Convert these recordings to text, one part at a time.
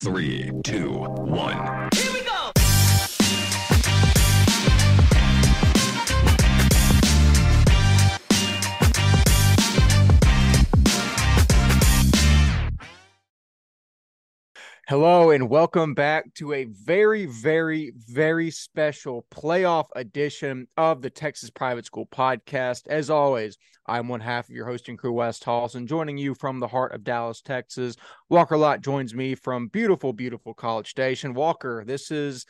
Three, two, one. Hello and welcome back to a very, very, very special playoff edition of the Texas Private School Podcast. As always, I'm one half of your hosting crew, Wes Tolleson, joining you from the heart of Dallas, Texas. Walker Lott joins me from beautiful, beautiful College Station. Walker, this is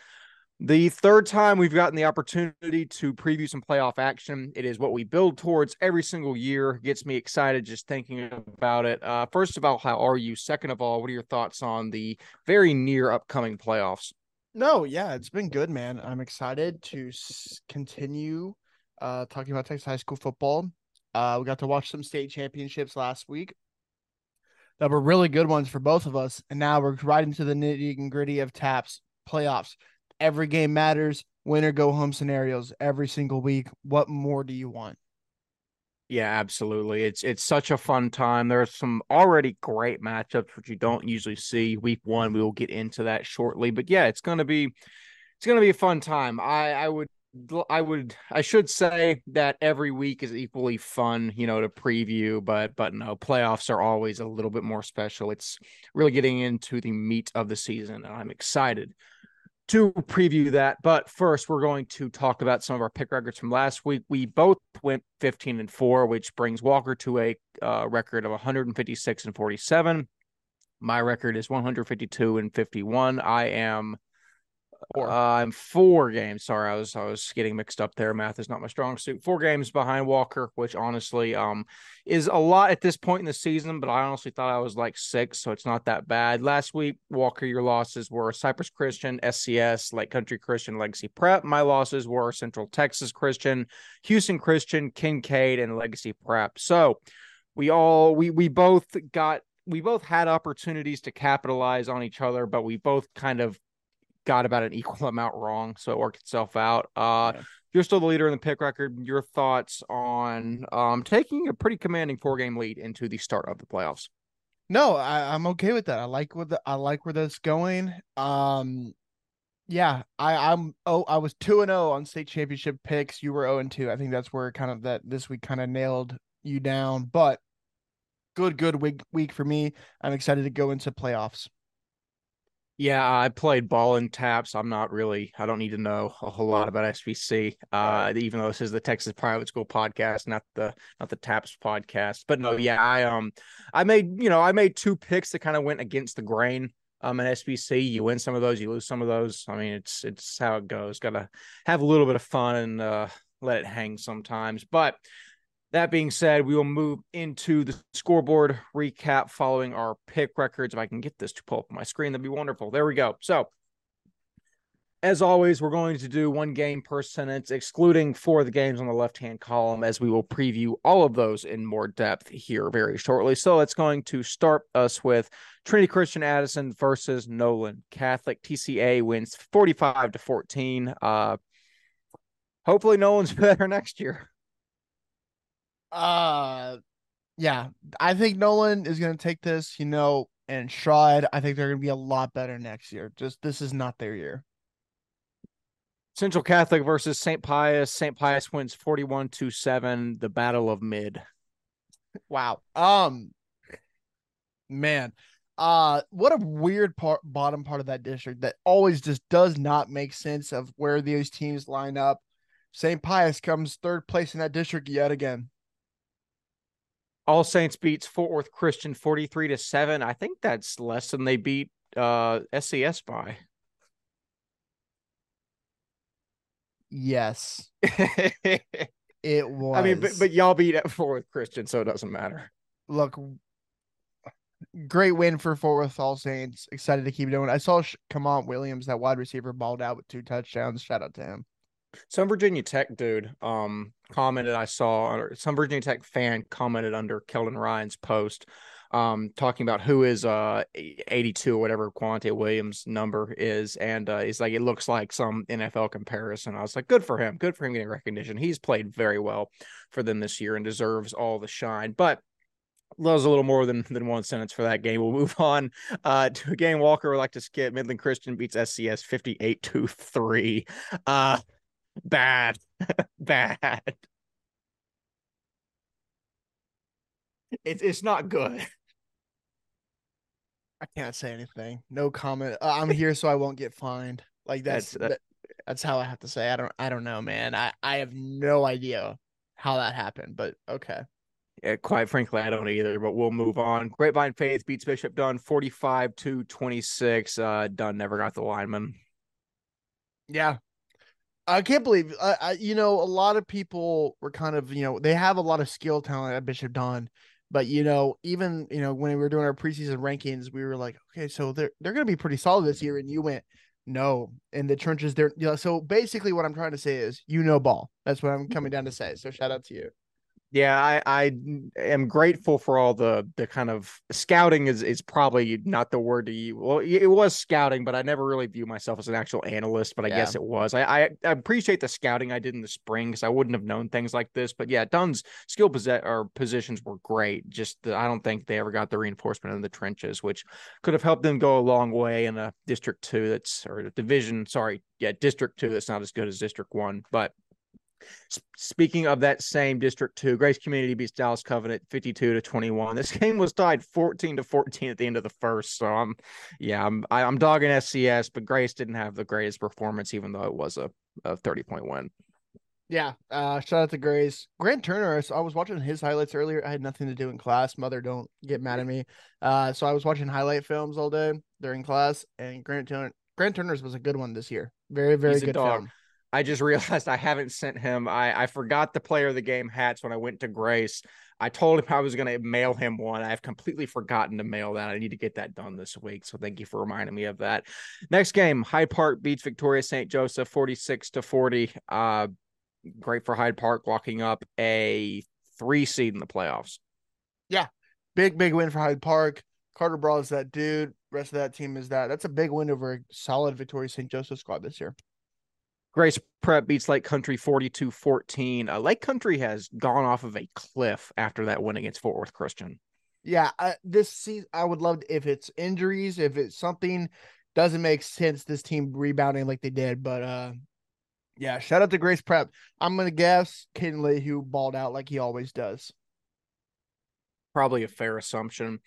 the third time we've gotten the opportunity to preview some playoff action. It is what we build towards every single year. Gets me excited just thinking about it. Uh, first of all, how are you? Second of all, what are your thoughts on the very near upcoming playoffs? No, yeah, it's been good, man. I'm excited to continue uh, talking about Texas high school football. Uh, we got to watch some state championships last week that were really good ones for both of us, and now we're right into the nitty and gritty of TAPPS playoffs. Every game matters. Win or go home scenarios every single week. What more do you want? Yeah, absolutely. It's it's such a fun time. There's some already great matchups which you don't usually see. Week one, we will get into that shortly. But yeah, it's gonna be it's gonna be a fun time. I I would I would I should say that every week is equally fun, you know, to preview, but but no, playoffs are always a little bit more special. It's really getting into the meat of the season, and I'm excited to preview that. But first, we're going to talk about some of our pick records from last week. We both went 15 and 4, which brings Walker to a uh, record of 156 and 47. My record is 152 and 51. I am Four. uh, I'm four games. Sorry, I was I was getting mixed up there. Math is not my strong suit. Four games behind Walker, which honestly um is a lot at this point in the season. But I honestly thought I was like six, so it's not that bad. Last week, Walker, your losses were Cypress Christian, SCS, Lake Country Christian, Legacy Prep. My losses were Central Texas Christian, Houston Christian, Kincaid, and Legacy Prep. So we all we we both got we both had opportunities to capitalize on each other, but we both kind of got about an equal amount wrong, so it worked itself out. Uh, Yeah. You're still the leader in the pick record. Your thoughts on um, taking a pretty commanding four game lead into the start of the playoffs? No, I, I'm okay with that. I like what the, I like where that's going. Um, yeah, I I'm oh I was two and zero on state championship picks. You were zero and two. I think that's where kind of that this week kind of nailed you down. But good, good week week for me. I'm excited to go into playoffs. Yeah, I played ball and TAPPS. I'm not really. I don't need to know a whole lot about SPC. Uh, even though this is the Texas Private School podcast, not the not the TAPPS podcast. But no, yeah, I um, I made you know I made two picks that kind of went against the grain. Um, in SPC, you win some of those, you lose some of those. I mean, it's it's how it goes. Got to have a little bit of fun and uh, let it hang sometimes. But that being said, we will move into the scoreboard recap following our pick records. If I can get this to pull up my screen, that'd be wonderful. There we go. So, as always, we're going to do one game per sentence, excluding four of the games on the left hand column, as we will preview all of those in more depth here very shortly. So, it's going to start us with Trinity Christian Addison versus Nolan Catholic. TCA wins 45 to 14. Uh, hopefully, Nolan's better next year. Uh, yeah, I think Nolan is gonna take this. You know, and Stride. I think they're gonna be a lot better next year. Just this is not their year. Central Catholic versus St. Pius. St. Pius wins 41 to 7, the battle of mid. Wow. Um man. Uh what a weird part bottom part of that district that always just does not make sense of where these teams line up. St. Pius comes third place in that district yet again. All Saints beats Fort Worth Christian 43 to 7. I think that's less than they beat uh SCS by. Yes, it was. I mean, but, but y'all beat at Fort Worth Christian, so it doesn't matter. look, great win for Fort Worth All Saints. Excited to keep doing. I saw Kamont Williams, that wide receiver, balled out with two touchdowns. Shout out to him. Some Virginia Tech dude um commented I saw or some Virginia Tech fan commented under Keldon Ryan's post um talking about who is uh 82 or whatever Quante Williams number is and uh he's like it looks like some NFL comparison. I was like good for him. Good for him getting recognition. He's played very well for them this year and deserves all the shine. But that was a little more than than one sentence for that game. We'll move on uh, to a game Walker would like to skip. Midland Christian beats SCS 58 to 3. Uh bad. bad. It's it's not good. I can't say anything. No comment. Uh, I'm here so I won't get fined. Like that's That's- that, that's how I have to say. I don't I don't know, man. I I have no idea how that happened, but okay. Yeah, quite frankly, I don't either, but we'll move on. Grapevine Faith beats Bishop Dunne 45 to 26. Uh Dunne never got the lineman. Yeah. I can't believe I, I you know a lot of people were kind of you know they have a lot of skill talent at Bishop Dunne, but you know even you know when we were doing our preseason rankings we were like okay so they're they're gonna be pretty solid this year and you went no in the trenches they're you know so basically what I'm trying to say is you know ball. That's what I'm mm-hmm. coming down to say so shout out to you Yeah, I I am grateful for all the the kind of scouting is is probably not the word to use. Well, it was scouting, but I never really view myself as an actual analyst. But I guess it was. I I, I appreciate the scouting I did in the spring because I wouldn't have known things like this. But yeah, Dunne's skill possess or positions were great. Just the, I don't think they ever got the reinforcement in the trenches, which could have helped them go a long way in a District Two that's or a Division. Sorry, yeah, District Two that's not as good as District One, but. Speaking of that same District 2, Grace Community beats Dallas Covenant 52 to 21. This game was tied 14 to 14 at the end of the first. So I'm yeah, I'm I, I'm dogging SCS, but Grace didn't have the greatest performance, even though it was a, a 30 point win. yeah uh shout out to Grace Grant Turner I was watching his highlights earlier I had nothing to do in class mother don't get mad at me uh so I was watching highlight films all day during class and Grant Turner Grant Turner's was a good one this year very very He's good dog. film. I just realized I haven't sent him. I, I forgot the player of the game hats when I went to Grace. I told him I was going to mail him one. I've completely forgotten to mail that. I need to get that done this week. So thank you for reminding me of that. Next game, Hyde Park beats Victoria St. Joseph 46 to 40. Uh, great for Hyde Park locking up a three seed in the playoffs. Yeah. Big big win for Hyde Park. Carter Brawl is that dude. Rest of that team is that. That's a big win over a solid Victoria St. Joseph squad this year. Grace Prep beats Lake Country 42 14. Uh, Lake Country has gone off of a cliff after that win against Fort Worth Christian. Yeah, I, this season I would love to, if it's injuries, if it's something doesn't make sense. This team rebounding like they did, but uh, yeah. Shout out to Grace Prep. I'm gonna guess Caden Leahy balled out like he always does. probably a fair assumption.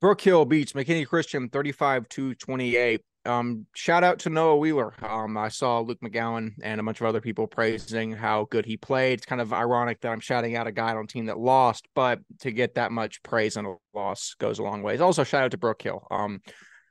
Brook Hill beats McKinney Christian 35 to 28. Um, shout out to Noah Wheeler. Um, I saw Luke McGowan and a bunch of other people praising how good he played. It's kind of ironic that I'm shouting out a guy on a team that lost, but to get that much praise and a loss goes a long ways. Also, shout out to Brook Hill. Um,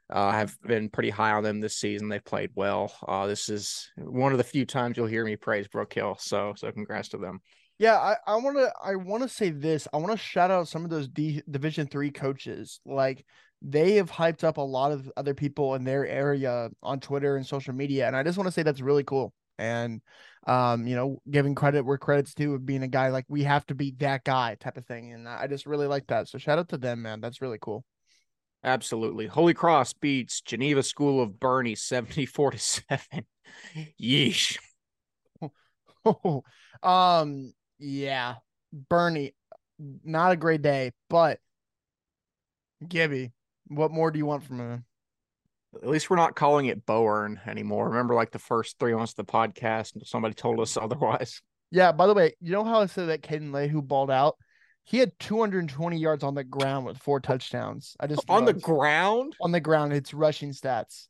uh, have been pretty high on them this season. They've played well. Uh, this is one of the few times you'll hear me praise Brook Hill. So, so congrats to them. Yeah, I, I want to I want to say this. I want to shout out some of those D, Division three coaches. Like they have hyped up a lot of other people in their area on Twitter and social media, and I just want to say that's really cool. And um, you know, giving credit where credit's due of being a guy like we have to be that guy type of thing. And I just really like that. So shout out to them, man. That's really cool. Absolutely. Holy Cross beats Geneva School of Boerne 74 to 7. Yeesh. um, yeah, Boerne, not a great day, but Gibby, what more do you want from him? At least we're not calling it Bowen anymore. Remember, like the first three months of the podcast, somebody told us otherwise. Yeah, by the way, you know how I said that Caden Leahy balled out? He had 220 yards on the ground with four touchdowns. I just On the ground? on the ground, it's rushing stats.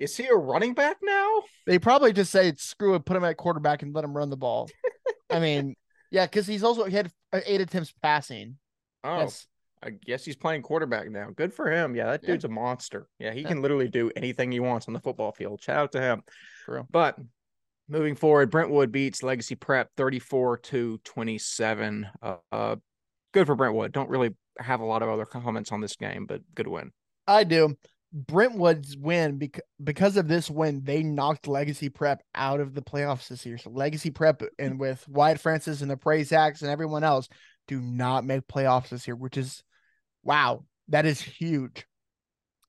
Is he a running back now? They probably just say screw it, put him at quarterback and let him run the ball. I mean, yeah, because he's also he had eight attempts passing. Oh, That's I guess he's playing quarterback now. Good for him. Yeah, that Yeah. dude's a monster. Yeah, he Yeah. can literally do anything he wants on the football field. Shout out to him. real. But moving forward, Brentwood beats Legacy Prep 34 to 27. Uh, uh, good for Brentwood. Don't really have a lot of other comments on this game, but good win. I do. Brentwood's win because because of this win, they knocked Legacy Prep out of the playoffs this year. So Legacy Prep and with Wyatt Francis and the Praise Acts and everyone else do not make playoffs this year, which is wow, that is huge.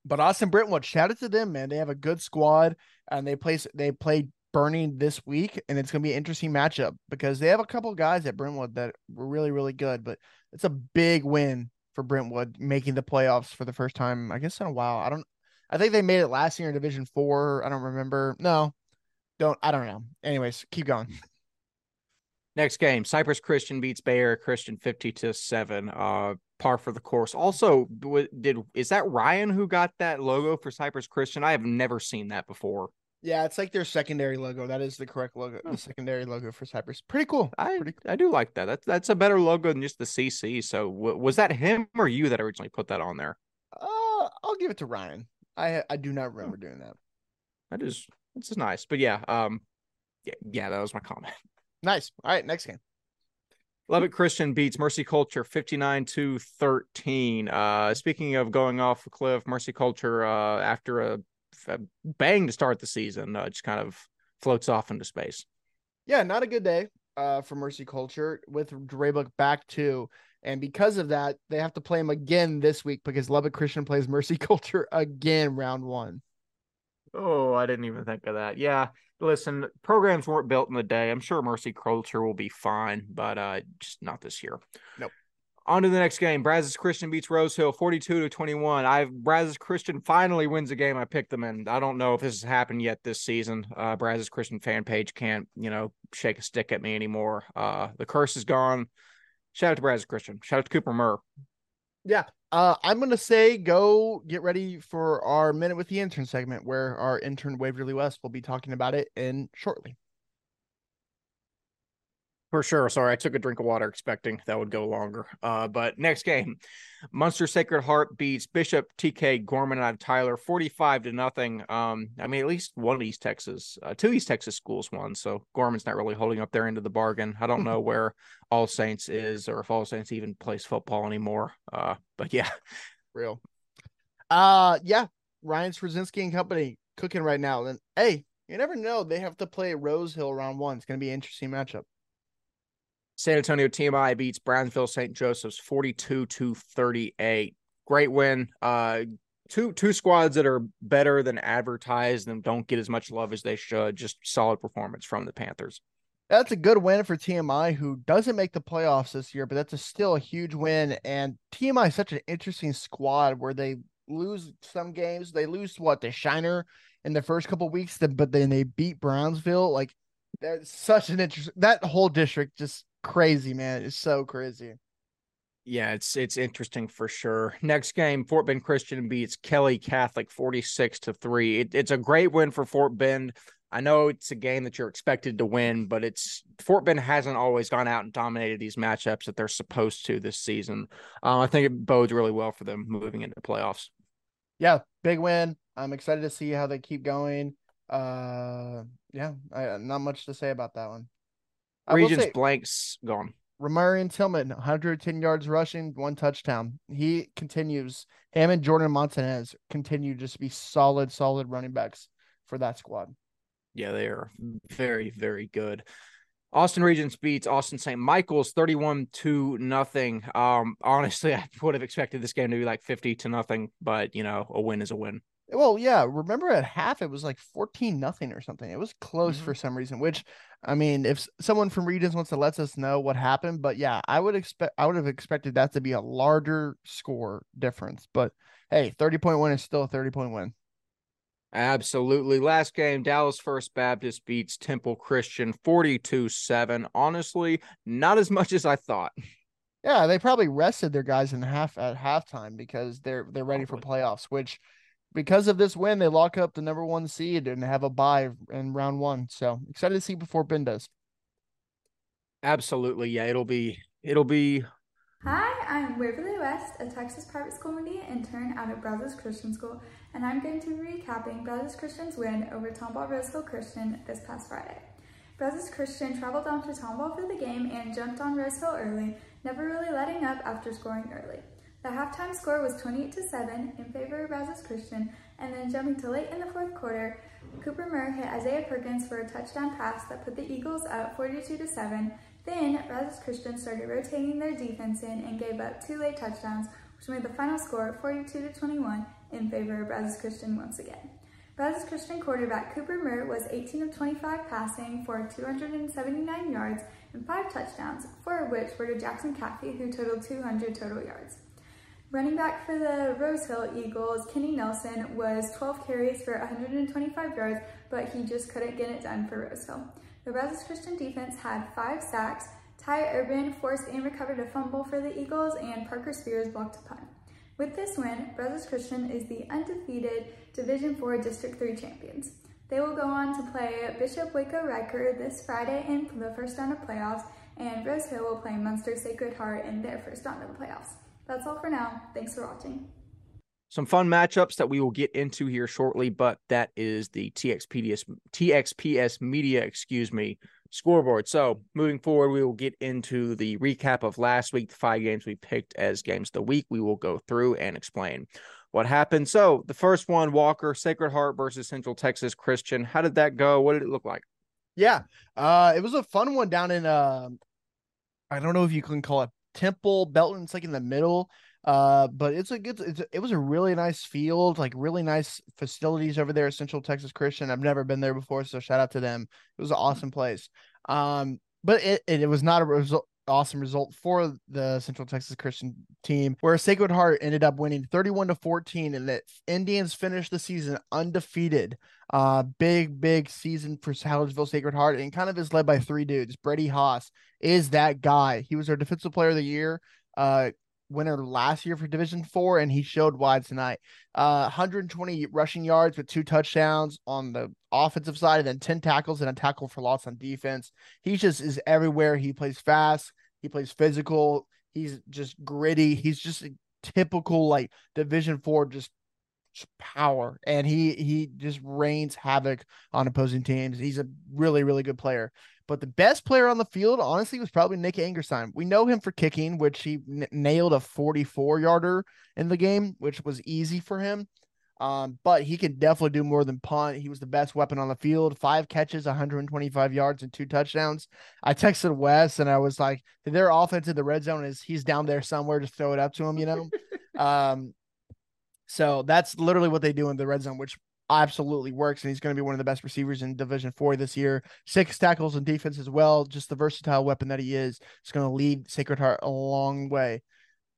But Austin Brentwood, shout out to them, man. They have a good squad and they play they play Burning this week, and it's gonna be an interesting matchup because they have a couple guys at Brentwood that were really, really good. But it's a big win for Brentwood making the playoffs for the first time, I guess in a while. I don't I think they made it last year in Division Four. I don't remember. No, don't I don't know. Anyways, keep going. Next game, Cypress Christian beats Bay Area Christian fifty to seven. Uh, par for the course. Also, did is that Ryan who got that logo for Cypress Christian? I have never seen that before. Yeah, it's like their secondary logo. That is the correct logo. The secondary logo for Cypress. Pretty cool. I Pretty I do like that. That's that's a better logo than just the CC. So w- was that him or you that originally put that on there? Uh, I'll give it to Ryan. I I do not remember doing that. That is that's just nice. But yeah, um, yeah, yeah, that was my comment. Nice. All right, next game. Lubbock Christian beats Mercy Culture 59 to 13. Uh, speaking of going off a cliff, Mercy Culture, uh, after a, a bang to start the season, uh, just kind of floats off into space. Yeah, not a good day uh, for Mercy Culture with Draybook back too. And because of that, they have to play him again this week because Lubbock Christian plays Mercy Culture again round one. Oh, I didn't even think of that. Yeah, listen, programs weren't built in the day. I'm sure Mercy Culture will be fine, but uh, just not this year. Nope. On to the next game. Brazos Christian beats Rose Hill 42 to 21. I've Brazos Christian finally wins a game I picked them in. I don't know if this has happened yet this season. Uh Brazos Christian fan page can't, you know, shake a stick at me anymore. Uh the curse is gone. Shout out to Brazos Christian. Shout out to Cooper Murr. Yeah. Uh, I'm gonna say go get ready for our minute with the intern segment where our intern Waverly West will be talking about it in shortly. For sure. Sorry, I took a drink of water expecting that would go longer. Uh, but next game, Muenster Sacred Heart beats Bishop TK Gorman out of Tyler, forty-five to nothing. Um, I mean, at least one East Texas, uh, two East Texas schools won, so Gorman's not really holding up their end of the bargain. I don't know where All Saints is, or if All Saints even plays football anymore. Uh, but yeah, Real. Uh yeah. Ryan Straczynski and company cooking right now. And hey, you never know. They have to play Rose Hill round one. It's gonna be an interesting matchup. San Antonio TMI beats Brownsville St. Joseph's 42 to 38. Great win. Uh two two squads that are better than advertised and don't get as much love as they should. Just solid performance from the Panthers. That's a good win for TMI, who doesn't make the playoffs this year, but that's a still a huge win. And TMI is such an interesting squad where they lose some games. They lose what the Shiner in the first couple weeks, but then they beat Brownsville. Like that's such an interesting that whole district just crazy, man. It's so crazy. Yeah, it's it's interesting for sure. Next game, Fort Bend Christian beats Kelly Catholic 46 to 3. It, it's a great win for Fort Bend. I know it's a game that you're expected to win, but it's Fort Bend hasn't always gone out and dominated these matchups that they're supposed to this season. Um, I think it bodes really well for them moving into playoffs. Yeah, big win. I'm excited to see how they keep going. Uh, yeah, I, not much to say about that one. I Regents say- blanks gone. Ramarian Tillman, 110 yards rushing, one touchdown. He continues. Him and Jordan Montanez continue to just to be solid, solid running backs for that squad. Yeah, they are very, very good. Austin Regents beats Austin St. Michael's 31 to nothing. Um, honestly, I would have expected this game to be like 50 to nothing, but you know, a win is a win. Well, yeah. Remember at half it was like 14 nothing or something. It was close Mhm. for some reason, which I mean, if someone from Regents wants to let us know what happened, but yeah, I would expect I would have expected that to be a larger score difference. But hey, 30 point win is still a 30 point win. Absolutely. Last game, Dallas First Baptist beats Temple Christian 42 7. Honestly, not as much as I thought. Yeah, they probably rested their guys in half at halftime because they're they're ready for playoffs. Which, because of this win, they lock up the number one seed and have a bye in round one. So excited to see before Ben does. Absolutely. Yeah, it'll be, it'll be, Hi, I'm Waverly West, a Texas private school media intern out at Brazos Christian School, and I'm going to be recapping Brazos Christian's win over Tomball Rosehill Christian this past Friday. Brazos Christian traveled down to Tomball for the game and jumped on Rosehill early, never really letting up after scoring early. The halftime score was 28 to 7 in favor of Brazos Christian, and then jumping to late in the fourth quarter, Cooper Murr hit Isaiah Perkins for a touchdown pass that put the Eagles up 42 to 7. Then Brazos Christian started rotating their defense in and gave up two late touchdowns, which made the final score 42 to 21 in favor of Brazos Christian once again. Brazos Christian quarterback Cooper Murr was 18 of 25 passing for 279 yards and five touchdowns, four of which were to Jackson Caffey, who totaled 200 total yards. Running back for the Rose Hill Eagles, Kenny Nelson was 12 carries for 125 yards, but he just couldn't get it done for Rose Hill. The Brazos Christian defense had five sacks. Ty Urban forced and recovered a fumble for the Eagles, and Parker Spears blocked a punt. With this win, Brazos Christian is the undefeated Division IV District 3 champions. They will go on to play Bishop Waco Reicher this Friday in the first round of playoffs, and Rose Hill will play Muenster Sacred Heart in their first round of playoffs. That's all for now. Thanks for watching. Some fun matchups that we will get into here shortly, but that is the TXPDS TXPS Media, excuse me, scoreboard. So moving forward, we will get into the recap of last week, the five games we picked as games of the week. We will go through and explain what happened. So the first one, Walker Sacred Heart versus Central Texas Christian. How did that go? What did it look like? Yeah, uh, it was a fun one down in uh, I don't know if you can call it Temple Belton. It's like in the middle. Uh, but it's a good. It's it was a really nice field, like really nice facilities over there at Central Texas Christian. I've never been there before, so shout out to them. It was an awesome place. Um, but it it, it was not a result awesome result for the Central Texas Christian team, where Sacred Heart ended up winning 31 to 14, and the Indians finished the season undefeated. Uh, big, big season for Hallettsville Sacred Heart, and kind of is led by three dudes. Brady Haas is that guy. He was our defensive player of the year. Uh, winner last year for Division Four, and he showed why tonight. Uh, 120 rushing yards with two touchdowns on the offensive side, and then 10 tackles and a tackle for loss on defense. He just is everywhere. He plays fast. He plays physical. He's just gritty. He's just a typical like Division Four, just power and he he just rains havoc on opposing teams he's a really really good player but the best player on the field, honestly, was probably Nick Angersheim. We know him for kicking, which he n- nailed a 44 yarder in the game, which was easy for him. Um, but he can definitely do more than punt. He was the best weapon on the field. Five catches, 125 yards, and two touchdowns. I texted Wes and I was like, "Their offense in the red zone is he's down there somewhere. Just throw it up to him, you know." um, so that's literally what they do in the red zone, which absolutely works, and he's going to be one of the best receivers in Division Four this year. Six tackles and defense as well. Just the versatile weapon that he is. It's going to lead Sacred Heart a long way.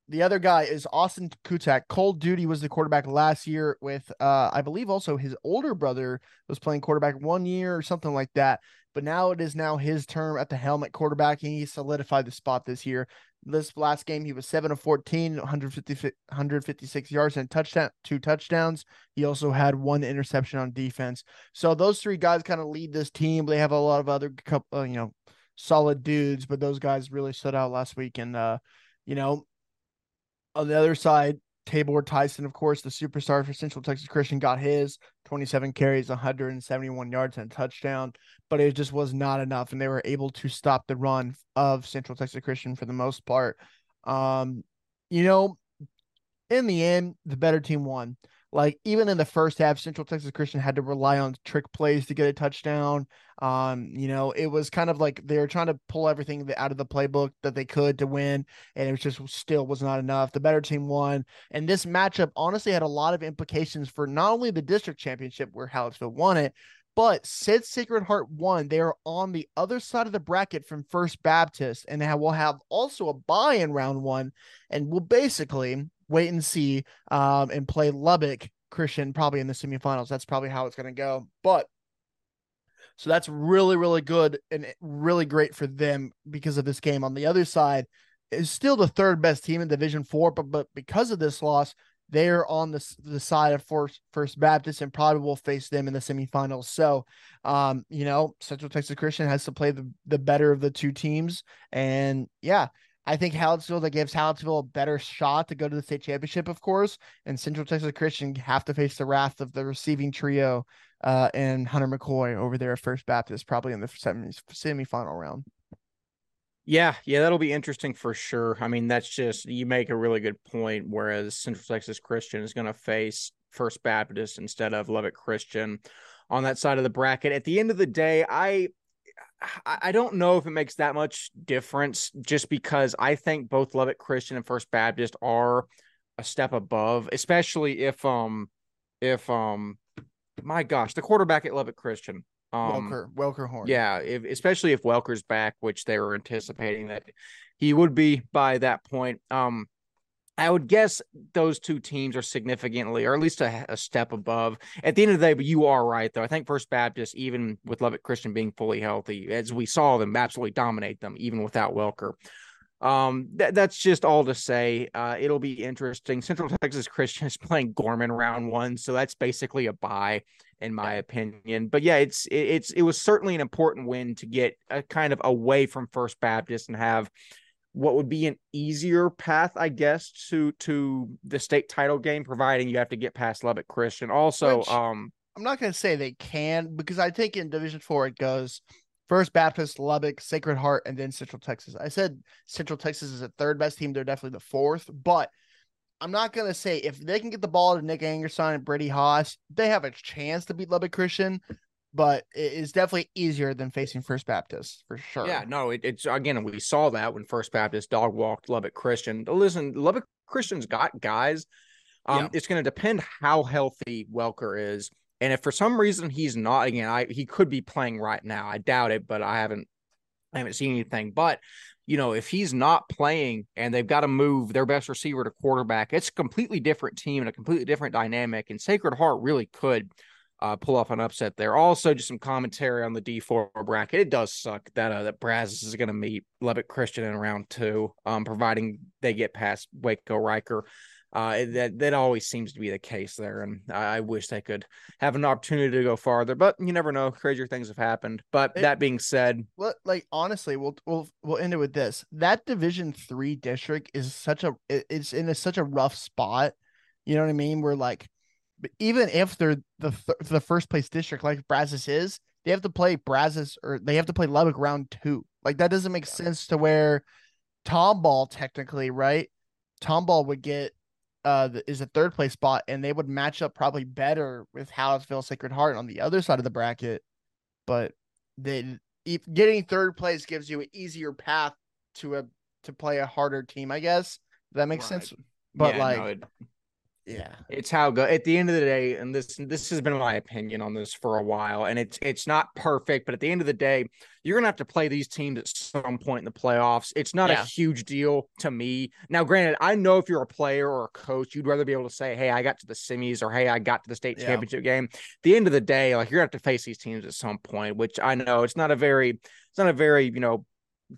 The other guy is Austin Kutak. Cold Duty was the quarterback last year with, uh, I believe, also his older brother was playing quarterback one year or something like that. But now it is now his term at the helmet quarterback. And he solidified the spot this year. This last game, he was 7 of 14, 150, 156 yards and touchdown, two touchdowns. He also had one interception on defense. So those three guys kind of lead this team. They have a lot of other couple, uh, you know, solid dudes, but those guys really stood out last week. And, uh, you know, on the other side, Tabor Tyson, of course, the superstar for Central Texas Christian, got his 27 carries, 171 yards, and touchdown, but it just was not enough. And they were able to stop the run of Central Texas Christian for the most part. Um, you know, in the end, the better team won. Like even in the first half, Central Texas Christian had to rely on trick plays to get a touchdown. Um, you know, it was kind of like they were trying to pull everything out of the playbook that they could to win, and it was just still was not enough. The better team won, and this matchup honestly had a lot of implications for not only the district championship where Hallettsville won it, but since Sacred Heart won, they are on the other side of the bracket from First Baptist, and they will have also a bye in round one, and will basically wait and see um, and play Lubbock Christian probably in the semifinals. That's probably how it's going to go. But so that's really, really good and really great for them because of this game. On the other side, is still the third best team in Division Four, but but because of this loss, they're on the the side of First First Baptist and probably will face them in the semifinals. So, um, you know, Central Texas Christian has to play the the better of the two teams, and yeah, I think Hallettsville that gives Hallettsville a better shot to go to the state championship, of course, and Central Texas Christian have to face the wrath of the receiving trio uh, and Hunter McCoy over there at First Baptist, probably in the semi semifinal round. Yeah, yeah, that'll be interesting for sure. I mean, that's just you make a really good point. Whereas Central Texas Christian is going to face First Baptist instead of Lubbock Christian on that side of the bracket. At the end of the day, I I don't know if it makes that much difference just because I think both Lubbock Christian and First Baptist are a step above, especially if um if um my gosh, the quarterback at Lubbock Christian. Um, Welker, Welker Horn. Yeah, if, especially if Welker's back, which they were anticipating that he would be by that point. Um, I would guess those two teams are significantly, or at least a, a, step above. At the end of the day, but you are right, though. I think First Baptist, even with Lubbock Christian being fully healthy, as we saw them absolutely dominate them, even without Welker. Um, th- that's just all to say. Uh, it'll be interesting. Central Texas Christian is playing Gorman round one, so that's basically a bye, in my opinion. But yeah, it's it, it's it was certainly an important win to get a kind of away from First Baptist and have what would be an easier path, I guess, to to the state title game, providing you have to get past Lubbock Christian. Also, Which, um, I'm not going to say they can because I think in Division Four it goes First Baptist, Lubbock, Sacred Heart, and then Central Texas. I said Central Texas is the third best team; they're definitely the fourth, but. I'm not gonna say if they can get the ball to Nick Angerson and Brady Haas, they have a chance to beat Lubbock Christian but it is definitely easier than facing First Baptist for sure. Yeah, no, it, it's again we saw that when First Baptist dog walked Lubbock Christian. Listen, Lubbock Christian's got guys. Um, yeah. It's going to depend how healthy Welker is, and if for some reason he's not, again, I he could be playing right now. I doubt it, but I haven't I haven't seen anything. But you know, if he's not playing and they've got to move their best receiver to quarterback, it's a completely different team and a completely different dynamic. And Sacred Heart really could uh, pull off an upset there. Also, just some commentary on the D4 bracket. It does suck that uh, that Brazos is going to meet Lubbock Christian in round two, um, providing they get past Waco Reicher. Uh, that that always seems to be the case there, and I, I, wish they could have an opportunity to go farther. But you never know; crazier things have happened. But it, that being said, well, like honestly, we'll we'll we'll end it with this: that Division three district is such a it's in a, such a rough spot. You know what I mean? We're like but even if they're the th- the first place district like Brazos is, they have to play Brazos or they have to play Lubbock round two. Like that doesn't make yeah. sense to where Tomball technically, right? Tomball would get uh the, is a third place spot and they would match up probably better with Hallettsville Sacred Heart on the other side of the bracket. But they if getting third place gives you an easier path to a to play a harder team, I guess. That makes right. sense. But yeah, like no, it, yeah. It's how go at the end of the day and this this has been my opinion on this for a while and it's it's not perfect but at the end of the day you're gonna have to play these teams at some point in the playoffs. It's not yeah. a huge deal to me. Now granted i know if you're a player or a coach you'd rather be able to say hey i got to the semis or hey i got to the state yeah. championship game. At the end of the day like you're gonna have to face these teams at some point which i know it's not a very it's not a very you know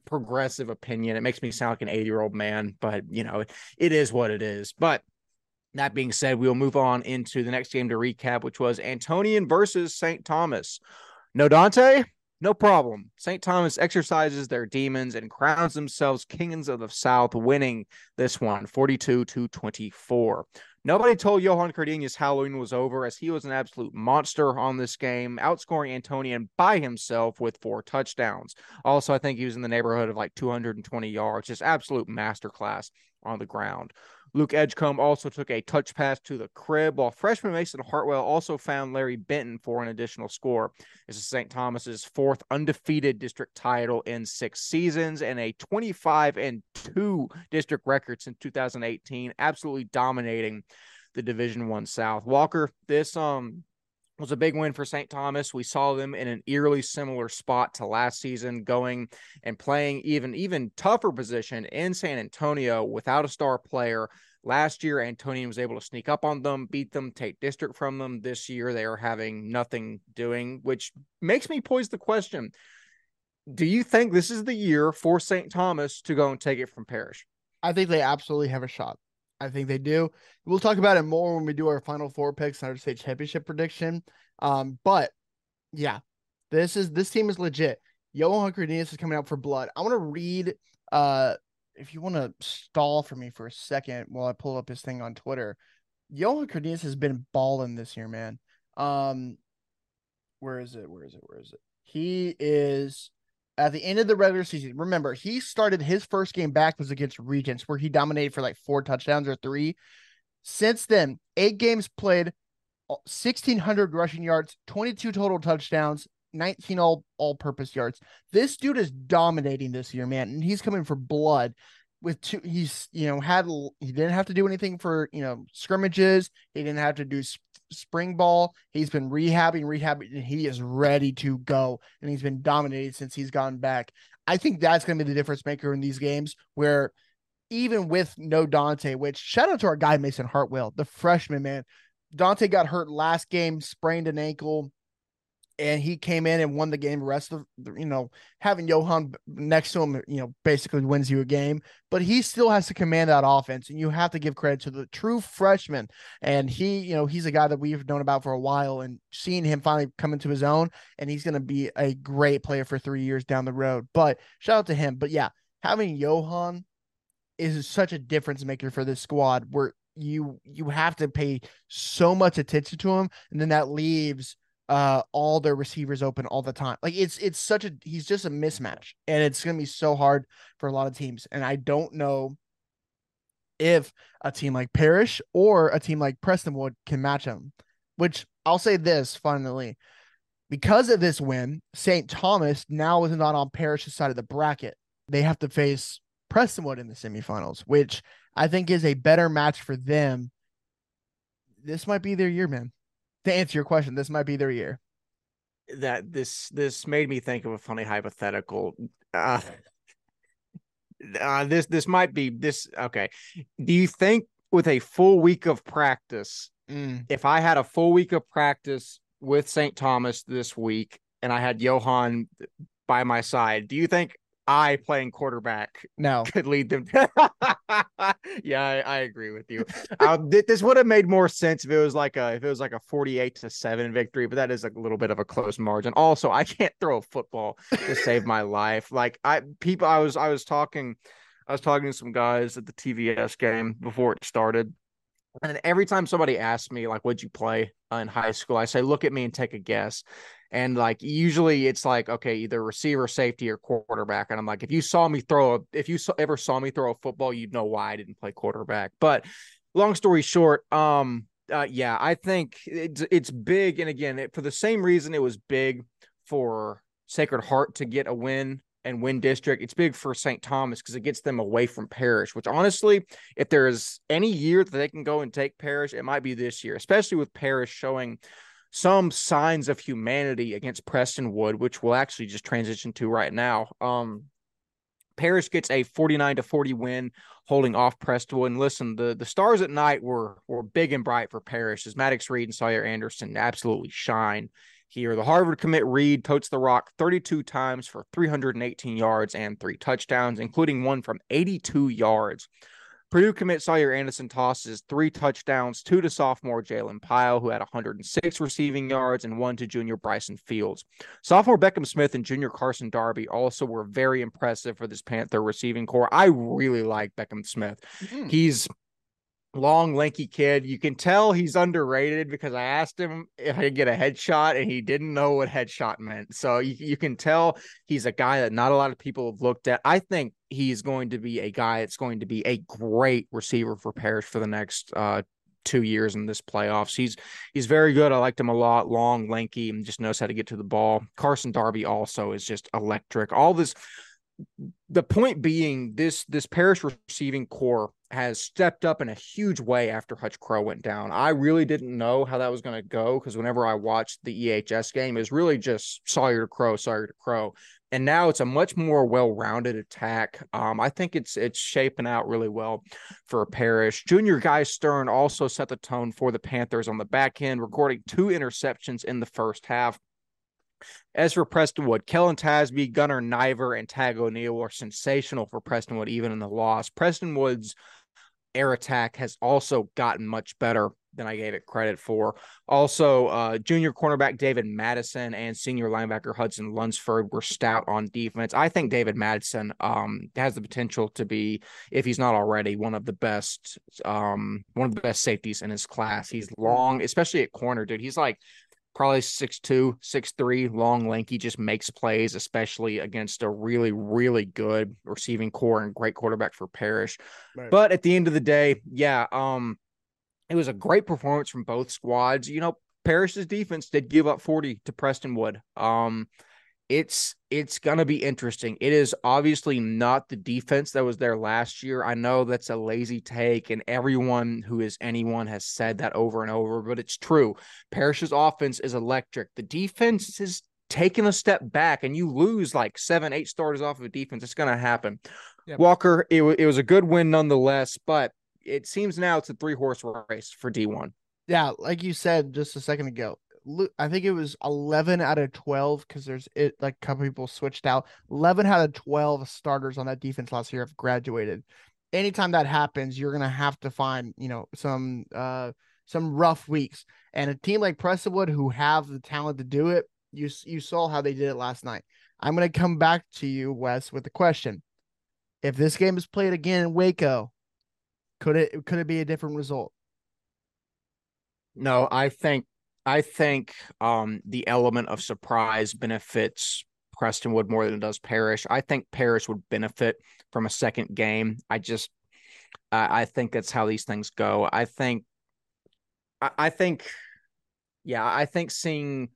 progressive opinion. It makes me sound like an 80 year old man but you know it is what it is. But that being said, we will move on into the next game to recap, which was Antonian versus St. Thomas. No Dante, no problem. St. Thomas exercises their demons and crowns themselves kings of the South, winning this one 42 to 24. Nobody told Johan Cardenas Halloween was over as he was an absolute monster on this game, outscoring Antonian by himself with four touchdowns. Also, I think he was in the neighborhood of like 220 yards, just absolute masterclass on the ground. Luke Edgecombe also took a touch pass to the crib, while freshman Mason Hartwell also found Larry Benton for an additional score. This is St. Thomas's fourth undefeated district title in six seasons and a 25 and 2 district record since 2018, absolutely dominating the Division One South. Walker, this um was a big win for St. Thomas. We saw them in an eerily similar spot to last season, going and playing even even tougher position in San Antonio without a star player. Last year, Antonian was able to sneak up on them, beat them, take district from them. This year, they are having nothing doing, which makes me pose the question: Do you think this is the year for St. Thomas to go and take it from Parish? I think they absolutely have a shot. I think they do. We'll talk about it more when we do our final four picks and our state championship prediction. Um, but yeah, this is this team is legit. Johan Cardenas is coming out for blood. I want to read uh if you want to stall for me for a second while I pull up his thing on Twitter. Johan Cardenas has been balling this year, man. Um where is it? Where is it? Where is it? He is at the end of the regular season, remember, he started his first game back was against Regents, where he dominated for like four touchdowns or three. Since then, eight games played, uh, 1,600 rushing yards, 22 total touchdowns, 19 all all purpose yards. This dude is dominating this year, man, and he's coming for blood with two he's you know had he didn't have to do anything for you know scrimmages he didn't have to do spring ball. He's been rehabbing rehabbing and he is ready to go. And he's been dominated since he's gotten back. I think that's going to be the difference maker in these games where even with no Dante, which shout out to our guy Mason Hartwell, the freshman man. Dante got hurt last game, sprained an ankle, and he came in and won the game. The rest of you know, having Johan next to him, you know, basically wins you a game. But he still has to command that offense, and you have to give credit to the true freshman. And he, you know, he's a guy that we've known about for a while, and seeing him finally come into his own, and he's going to be a great player for three years down the road. But shout out to him. But yeah, having Johan is such a difference maker for this squad. Where you you have to pay so much attention to him, and then that leaves uh all their receivers open all the time. Like it's it's such a he's just a mismatch and it's going to be so hard for a lot of teams and I don't know if a team like Parish or a team like Prestonwood can match him. Which I'll say this finally. Because of this win, St. Thomas now is not on Parish's side of the bracket. They have to face Prestonwood in the semifinals, which I think is a better match for them. This might be their year, man to answer your question, this might be their year. That this this made me think of a funny hypothetical. Uh, uh, this this might be this okay. Do you think with a full week of practice, mm. if I had a full week of practice with St. Thomas this week and I had Johan by my side, do you think I playing quarterback no could lead them. yeah, I, I, agree with you. Uh, this would have made more sense if it was like a if it was like a forty eight to seven victory, but that is a little bit of a close margin. Also, I can't throw a football to save my life. Like I people, I was I was talking, I was talking to some guys at the TVS game before it started. And every time somebody asks me, like, what'd you play in high school? I say, look at me and take a guess. And like usually it's like, okay, either receiver, safety, or quarterback. And I'm like, if you saw me throw a, if you ever saw me throw a football, you'd know why I didn't play quarterback. But long story short, um, uh, yeah, I think it's it's big. And again, it, for the same reason it was big for Sacred Heart to get a win and win district. It's big for St. Thomas because it gets them away from Parish, which honestly, if there is any year that they can go and take Parish, it might be this year, especially with Parish showing some signs of humanity against Prestonwood, which we'll actually just transition to right now. Um, Parish gets a 49 to 40 win, holding off Prestonwood. And listen, the, the stars at night were were big and bright for Parish as Maddox Reed and Sawyer Anderson absolutely shine here. The Harvard commit Reed totes the rock 32 times for 318 yards and three touchdowns, including one from 82 yards. Purdue commit Sawyer Anderson tosses three touchdowns, two to sophomore Jalen Pyle, who had 106 receiving yards, and one to junior Bryson Fields. Sophomore Beckham Smith and junior Carson Darby also were very impressive for this Panther receiving core. I really like Beckham Smith. Mm-hmm. He's long, lanky kid. You can tell he's underrated because I asked him if I could get a headshot and he didn't know what headshot meant. So you, you can tell he's a guy that not a lot of people have looked at. I think he's going to be a guy that's going to be a great receiver for Parish for the next uh, two years in this playoffs. He's he's very good. I liked him a lot. Long, lanky, and just knows how to get to the ball. Carson Darby also is just electric. All this the point being this this Parish receiving corps has stepped up in a huge way after Hutch Crow went down. I really didn't know how that was going to go because whenever I watched the EHS game, it was really just Sawyer to Crow, Sawyer to Crow. And now it's a much more well-rounded attack. Um, I think it's it's shaping out really well for Parish. Junior Guy Stern also set the tone for the Panthers on the back end, recording two interceptions in the first half. As for Prestonwood, Kellen Tasby, Gunnar Niver, and Tag O'Neill are sensational for Prestonwood, even in the loss. Prestonwood's air attack has also gotten much better than I gave it credit for. Also, uh, junior cornerback David Madison and senior linebacker Hudson Lunsford were stout on defense. I think David Madison um, has the potential to be, if he's not already, one of the best, um, one of the best safeties in his class. He's long, especially at corner, dude. He's like probably six two, six three, long, lanky, just makes plays, especially against a really, really good receiving core and great quarterback for Parish. Right. But at the end of the day, yeah, um, it was a great performance from both squads. You know, Parrish's defense did give up 40 to Prestonwood. Um, it's it's gonna be interesting. It is obviously not the defense that was there last year. I know that's a lazy take, and everyone who is anyone has said that over and over, but it's true. Parish's offense is electric. The defense is taking a step back and you lose like seven, eight starters off of a defense, it's going to happen. Yep. Walker, it, w- it was a good win nonetheless, but it seems now it's a three horse race for D1. Yeah, like you said just a second ago, I think it was 11 out of 12 because there's it like a couple people switched out. 11 out of 12 starters on that defense last year have graduated. Anytime that happens, you're gonna have to find you know some uh some rough weeks. And a team like Prestonwood who have the talent to do it, you you saw how they did it last night. I'm gonna come back to you, Wes, with the question: If this game is played again in Waco, could it could it be a different result? No, I think I think um the element of surprise benefits Prestonwood more than it does Parish. I think Parish would benefit from a second game. I just I, I think that's how these things go. I think I, I think yeah, I think seeing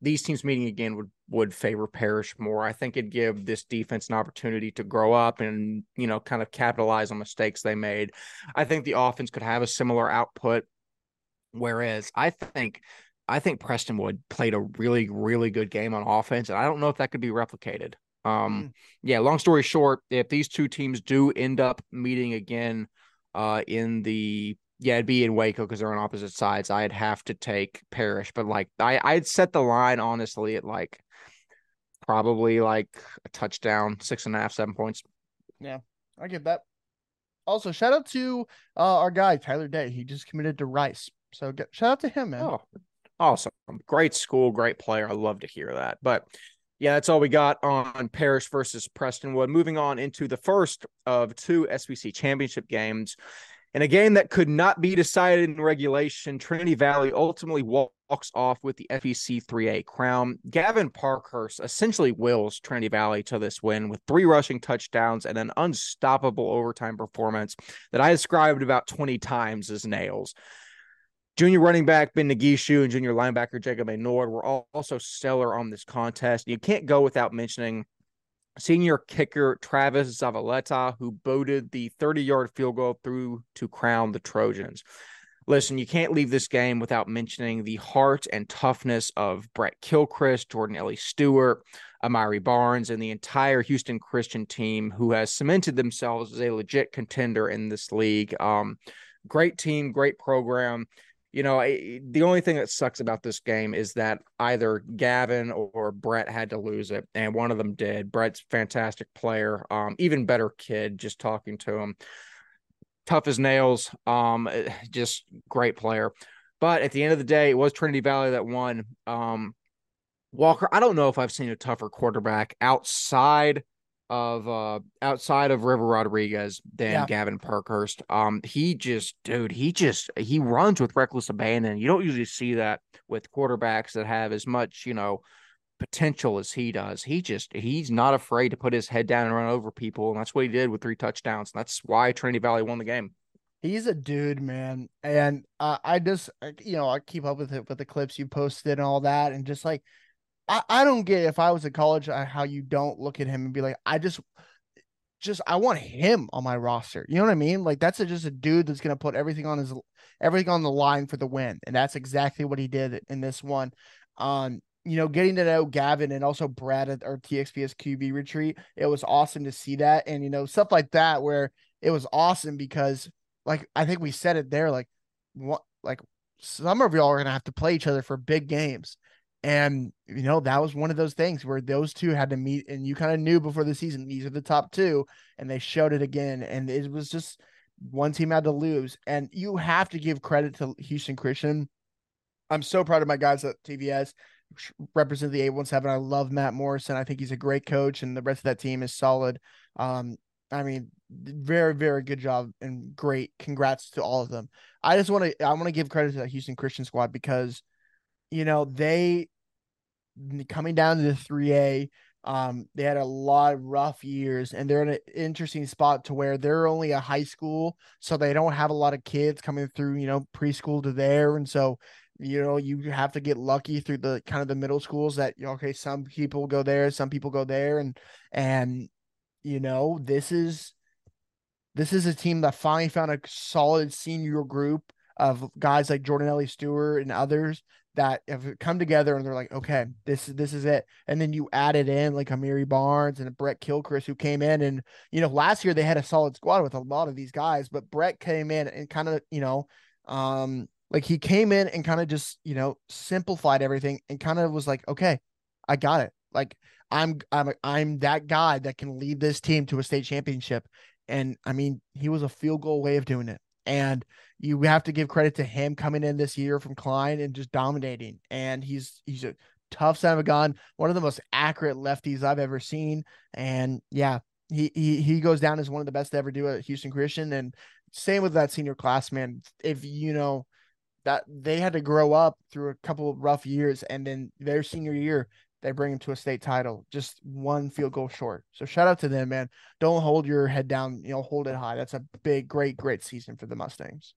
these teams meeting again would would favor Parish more. I think it'd give this defense an opportunity to grow up and you know kind of capitalize on mistakes they made. I think the offense could have a similar output. Whereas I think I think Prestonwood played a really really good game on offense, and I don't know if that could be replicated. Um, yeah. Long story short, if these two teams do end up meeting again, uh, in the yeah, it'd be in Waco because they're on opposite sides. I'd have to take Parish, but like I I'd set the line honestly at like probably like a touchdown, six and a half, seven points. Yeah, I get that. Also, shout out to uh, our guy Tyler Day. He just committed to Rice, so get, shout out to him, man. Oh, awesome. Great school, great player. I love to hear that. But yeah, that's all we got on Parish versus Prestonwood. Moving on into the first of two SPC championship games. In a game that could not be decided in regulation, Trinity Valley ultimately walks off with the SPC 3A crown. Gavin Parkhurst essentially wills Trinity Valley to this win with three rushing touchdowns and an unstoppable overtime performance that I described about 20 times as nails. Junior running back Ben Nagishu and junior linebacker Jacob A. Nord were also stellar on this contest. You can't go without mentioning senior kicker Travis Zavaleta, who boated the 30 yard field goal through to crown the Trojans. Listen, you can't leave this game without mentioning the heart and toughness of Brett Kilchrist, Jordan Ellie Stewart, Amari Barnes, and the entire Houston Christian team who has cemented themselves as a legit contender in this league. Um, great team, great program you know, I, the only thing that sucks about this game is that either Gavin or Brett had to lose it, and one of them did. Brett's fantastic player, um, even better kid. Just talking to him, tough as nails, um, just great player. But at the end of the day, it was Trinity Valley that won. Um, Walker, I don't know if I've seen a tougher quarterback outside of uh outside of River Rodriguez than Yeah. Gavin Parkhurst. Um he just dude, he just he runs with reckless abandon. You don't usually see that with quarterbacks that have as much, you know, potential as he does. He just he's not afraid to put his head down and run over people, and that's what he did with three touchdowns. That's why Trinity Valley won the game. He's a dude, man, and uh, I just you know I keep up with it with the clips you posted and all that, and just like I I don't get if I was at college uh, how you don't look at him and be like I just just I want him on my roster. You know what I mean? Like that's a, just a dude that's gonna put everything on his everything on the line for the win, and that's exactly what he did in this one. Um, you know, getting to know Gavin and also Brad at our TXPS QB retreat, it was awesome to see that, and you know stuff like that where it was awesome because like I think we said it there, like what like some of y'all are gonna have to play each other for big games. And you know, that was one of those things where those two had to meet, and you kind of knew before the season these are the top two, and they showed it again. And it was just one team had to lose. And you have to give credit to Houston Christian. I'm so proud of my guys at TVS represent the 817. I love Matt Morrison. I think he's a great coach, and the rest of that team is solid. Um, I mean, very, very good job and great. Congrats to all of them. I just want to I want to give credit to that Houston Christian squad because you know, they coming down to the 3A, um, they had a lot of rough years and they're in an interesting spot to where they're only a high school, so they don't have a lot of kids coming through, you know, preschool to there. And so, you know, you have to get lucky through the kind of the middle schools that okay, some people go there, some people go there, and and you know, this is this is a team that finally found a solid senior group of guys like Jordan Ellie Stewart and others that have come together and they're like, okay, this this is it. And then you added in like Amiri Barnes and Brett Gilchrist who came in and you know last year they had a solid squad with a lot of these guys, but Brett came in and kind of you know um like he came in and kind of just you know simplified everything and kind of was like, okay, I got it. Like I'm I'm I'm that guy that can lead this team to a state championship. And I mean, he was a field goal way of doing it. And you have to give credit to him coming in this year from Klein and just dominating. And he's he's a tough son of a gun, one of the most accurate lefties I've ever seen. And yeah, he he he goes down as one of the best to ever do at Houston Christian. And same with that senior class, man. If you know that they had to grow up through a couple of rough years, and then their senior year, they bring him to a state title, just one field goal short. So shout out to them, man. Don't hold your head down, you know, hold it high. That's a big, great, great season for the Mustangs.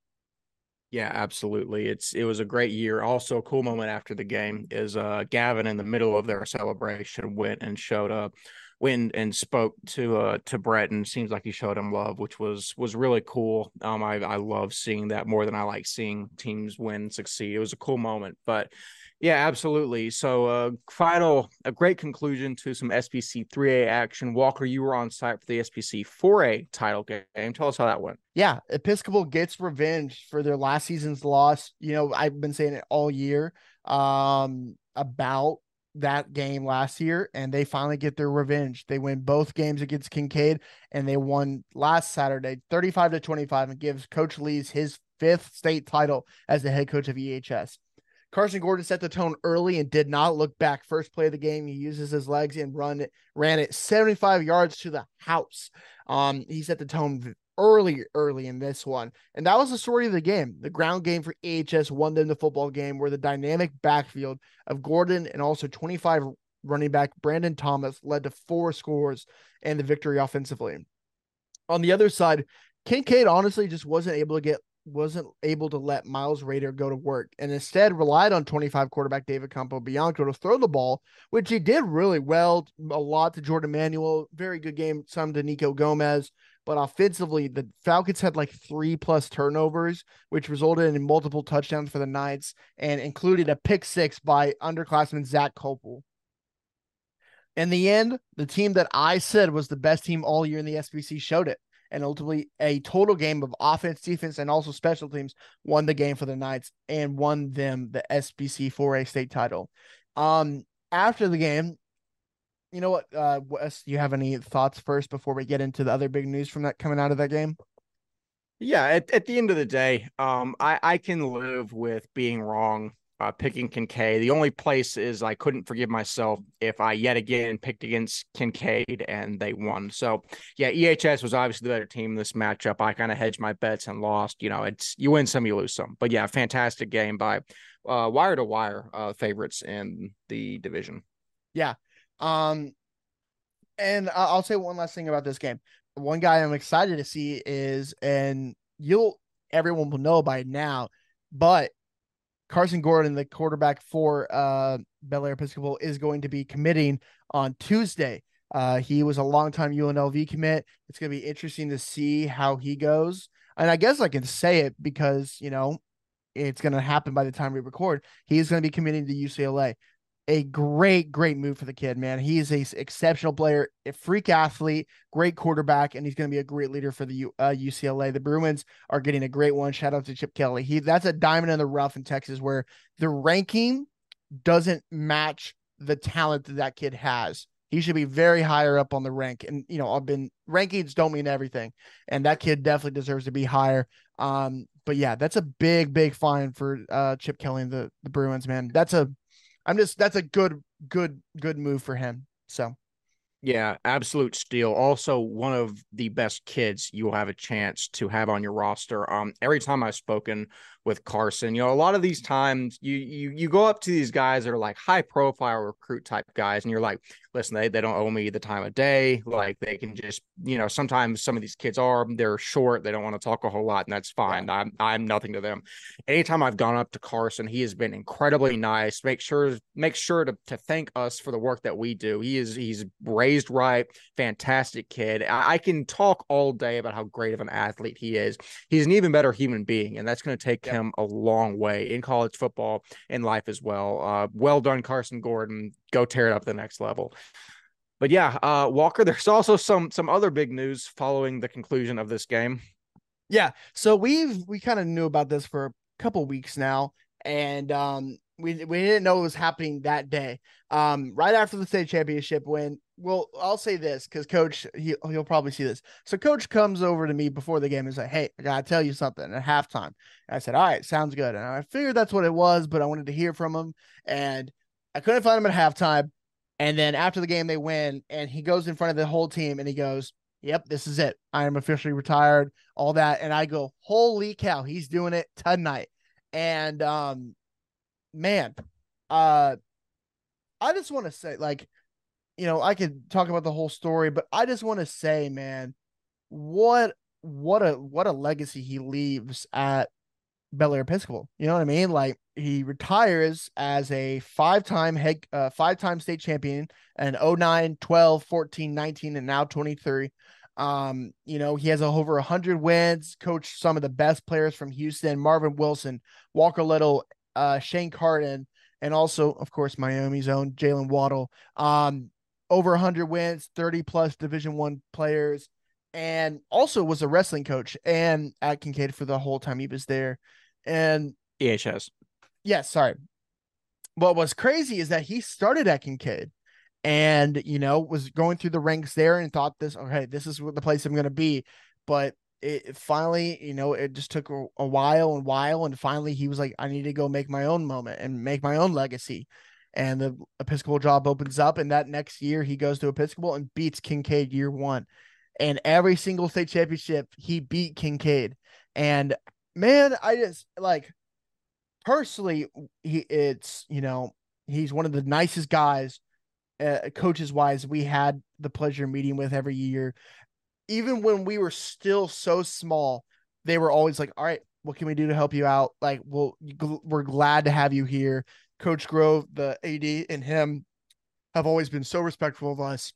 Yeah, absolutely. It's it was a great year. Also, a cool moment after the game is uh Gavin in the middle of their celebration went and showed up, went and spoke to uh to Brett and seems like he showed him love, which was was really cool. Um, I I love seeing that more than I like seeing teams win succeed. It was a cool moment, but yeah, absolutely. So, uh, final, a great conclusion to some SPC 3A action. Walker, you were on site for the SPC 4A title game. Tell us how that went. Yeah, Episcopal gets revenge for their last season's loss. You know, I've been saying it all year um, about that game last year, and they finally get their revenge. They win both games against Kincaid, and they won last Saturday 35 to 25 and gives Coach Lees his fifth state title as the head coach of EHS. Carson Gordon set the tone early and did not look back. First play of the game, he uses his legs and run ran it 75 yards to the house. Um, he set the tone early, early in this one. And that was the story of the game. The ground game for EHS won them the football game where the dynamic backfield of Gordon and also 25 running back Brandon Thomas led to four scores and the victory offensively. On the other side, Kincaid honestly just wasn't able to get wasn't able to let Miles Rader go to work and instead relied on 25 quarterback David Campo Bianco to throw the ball, which he did really well. A lot to Jordan Manuel, very good game, some to Nico Gomez. But offensively, the Falcons had like three plus turnovers, which resulted in multiple touchdowns for the Knights and included a pick six by underclassman Zach Copel. In the end, the team that I said was the best team all year in the SPC showed it and ultimately a total game of offense, defense, and also special teams won the game for the Knights and won them the SPC 4A state title. Um, after the game, you know what, uh, Wes, you have any thoughts first before we get into the other big news from that coming out of that game? Yeah, at, at the end of the day, um, I, I can live with being wrong uh, picking Kincaid. The only place is I couldn't forgive myself if I yet again picked against Kincaid and they won. So yeah, EHS was obviously the better team in this matchup. I kind of hedged my bets and lost. You know, it's you win some, you lose some. But yeah, fantastic game by uh, wire to wire uh, favorites in the division. Yeah. Um, and I'll say one last thing about this game. One guy I'm excited to see is, and you'll everyone will know by now, but Carson Gordon, the quarterback for uh, Bellaire Episcopal, is going to be committing on Tuesday. Uh, he was a longtime UNLV commit. It's going to be interesting to see how he goes. And I guess I can say it because, you know, it's going to happen by the time we record. He's going to be committing to UCLA a great, great move for the kid, man. He is a exceptional player, a freak athlete, great quarterback, and he's going to be a great leader for the U, uh, UCLA. The Bruins are getting a great one. Shout out to Chip Kelly. He that's a diamond in the rough in Texas, where the ranking doesn't match the talent that that kid has. He should be very higher up on the rank. And you know, I've been rankings don't mean everything, and that kid definitely deserves to be higher. Um, but yeah, that's a big, big fine for uh Chip Kelly and the the Bruins, man. That's a I'm just that's a good good good move for him. So yeah, absolute steal. Also, one of the best kids you'll have a chance to have on your roster. Um, every time I've spoken with Carson. You know, a lot of these times you you you go up to these guys that are like high profile recruit type guys, and you're like, listen, they, they don't owe me the time of day. Like they can just, you know, sometimes some of these kids are they're short, they don't want to talk a whole lot, and that's fine. I'm I'm nothing to them. Anytime I've gone up to Carson, he has been incredibly nice. Make sure make sure to to thank us for the work that we do. He is he's raised right, fantastic kid. I, I can talk all day about how great of an athlete he is. He's an even better human being, and that's going to take yep. him a long way in college football and life as well. Uh, well done, Carson Gordon. Go tear it up the next level. But yeah, uh, Walker. There's also some some other big news following the conclusion of this game. Yeah, so we've we kind of knew about this for a couple weeks now, and um, we we didn't know it was happening that day. Um, right after the state championship, when well, I'll say this because coach he he'll probably see this. So coach comes over to me before the game and say, "Hey, I gotta tell you something." At halftime, and I said, "All right, sounds good." And I figured that's what it was, but I wanted to hear from him, and I couldn't find him at halftime. And then after the game, they win, and he goes in front of the whole team and he goes, "Yep, this is it. I am officially retired." All that, and I go, "Holy cow, he's doing it tonight!" And um, man, uh, I just want to say, like, you know, I could talk about the whole story, but I just want to say, man, what what a what a legacy he leaves at Bellaire Episcopal. You know what I mean? Like he retires as a five-time head uh, five-time state champion and 09, 12, 14, 19 and now 23. Um, you know, he has over 100 wins, coached some of the best players from Houston, Marvin Wilson, Walker Little, uh, Shane Carden, and also, of course, Miami's own Jaylen Waddle. Um, over 100 wins, 30 plus Division One players, and also was a wrestling coach and at Kincaid for the whole time he was there. And EHS. Yes, sorry. What was crazy is that he started at Kincaid and you know was going through the ranks there and thought this okay this is what the place i'm going to be but it finally, you know, it just took a, a, while and while, and finally he was like, I need to go make my own moment and make my own legacy. And the Episcopal job opens up, and that next year he goes to Episcopal and beats Kincaid year one. And every single state championship, he beat Kincaid. And man, I just like personally, he it's you know, he's one of the nicest guys, uh, coaches wise, we had the pleasure meeting with every year even when we were still so small, they were always like, "All right, what can we do to help you out? Like, well, we're glad to have you here." Coach Grove, the AD, and him have always been so respectful of us,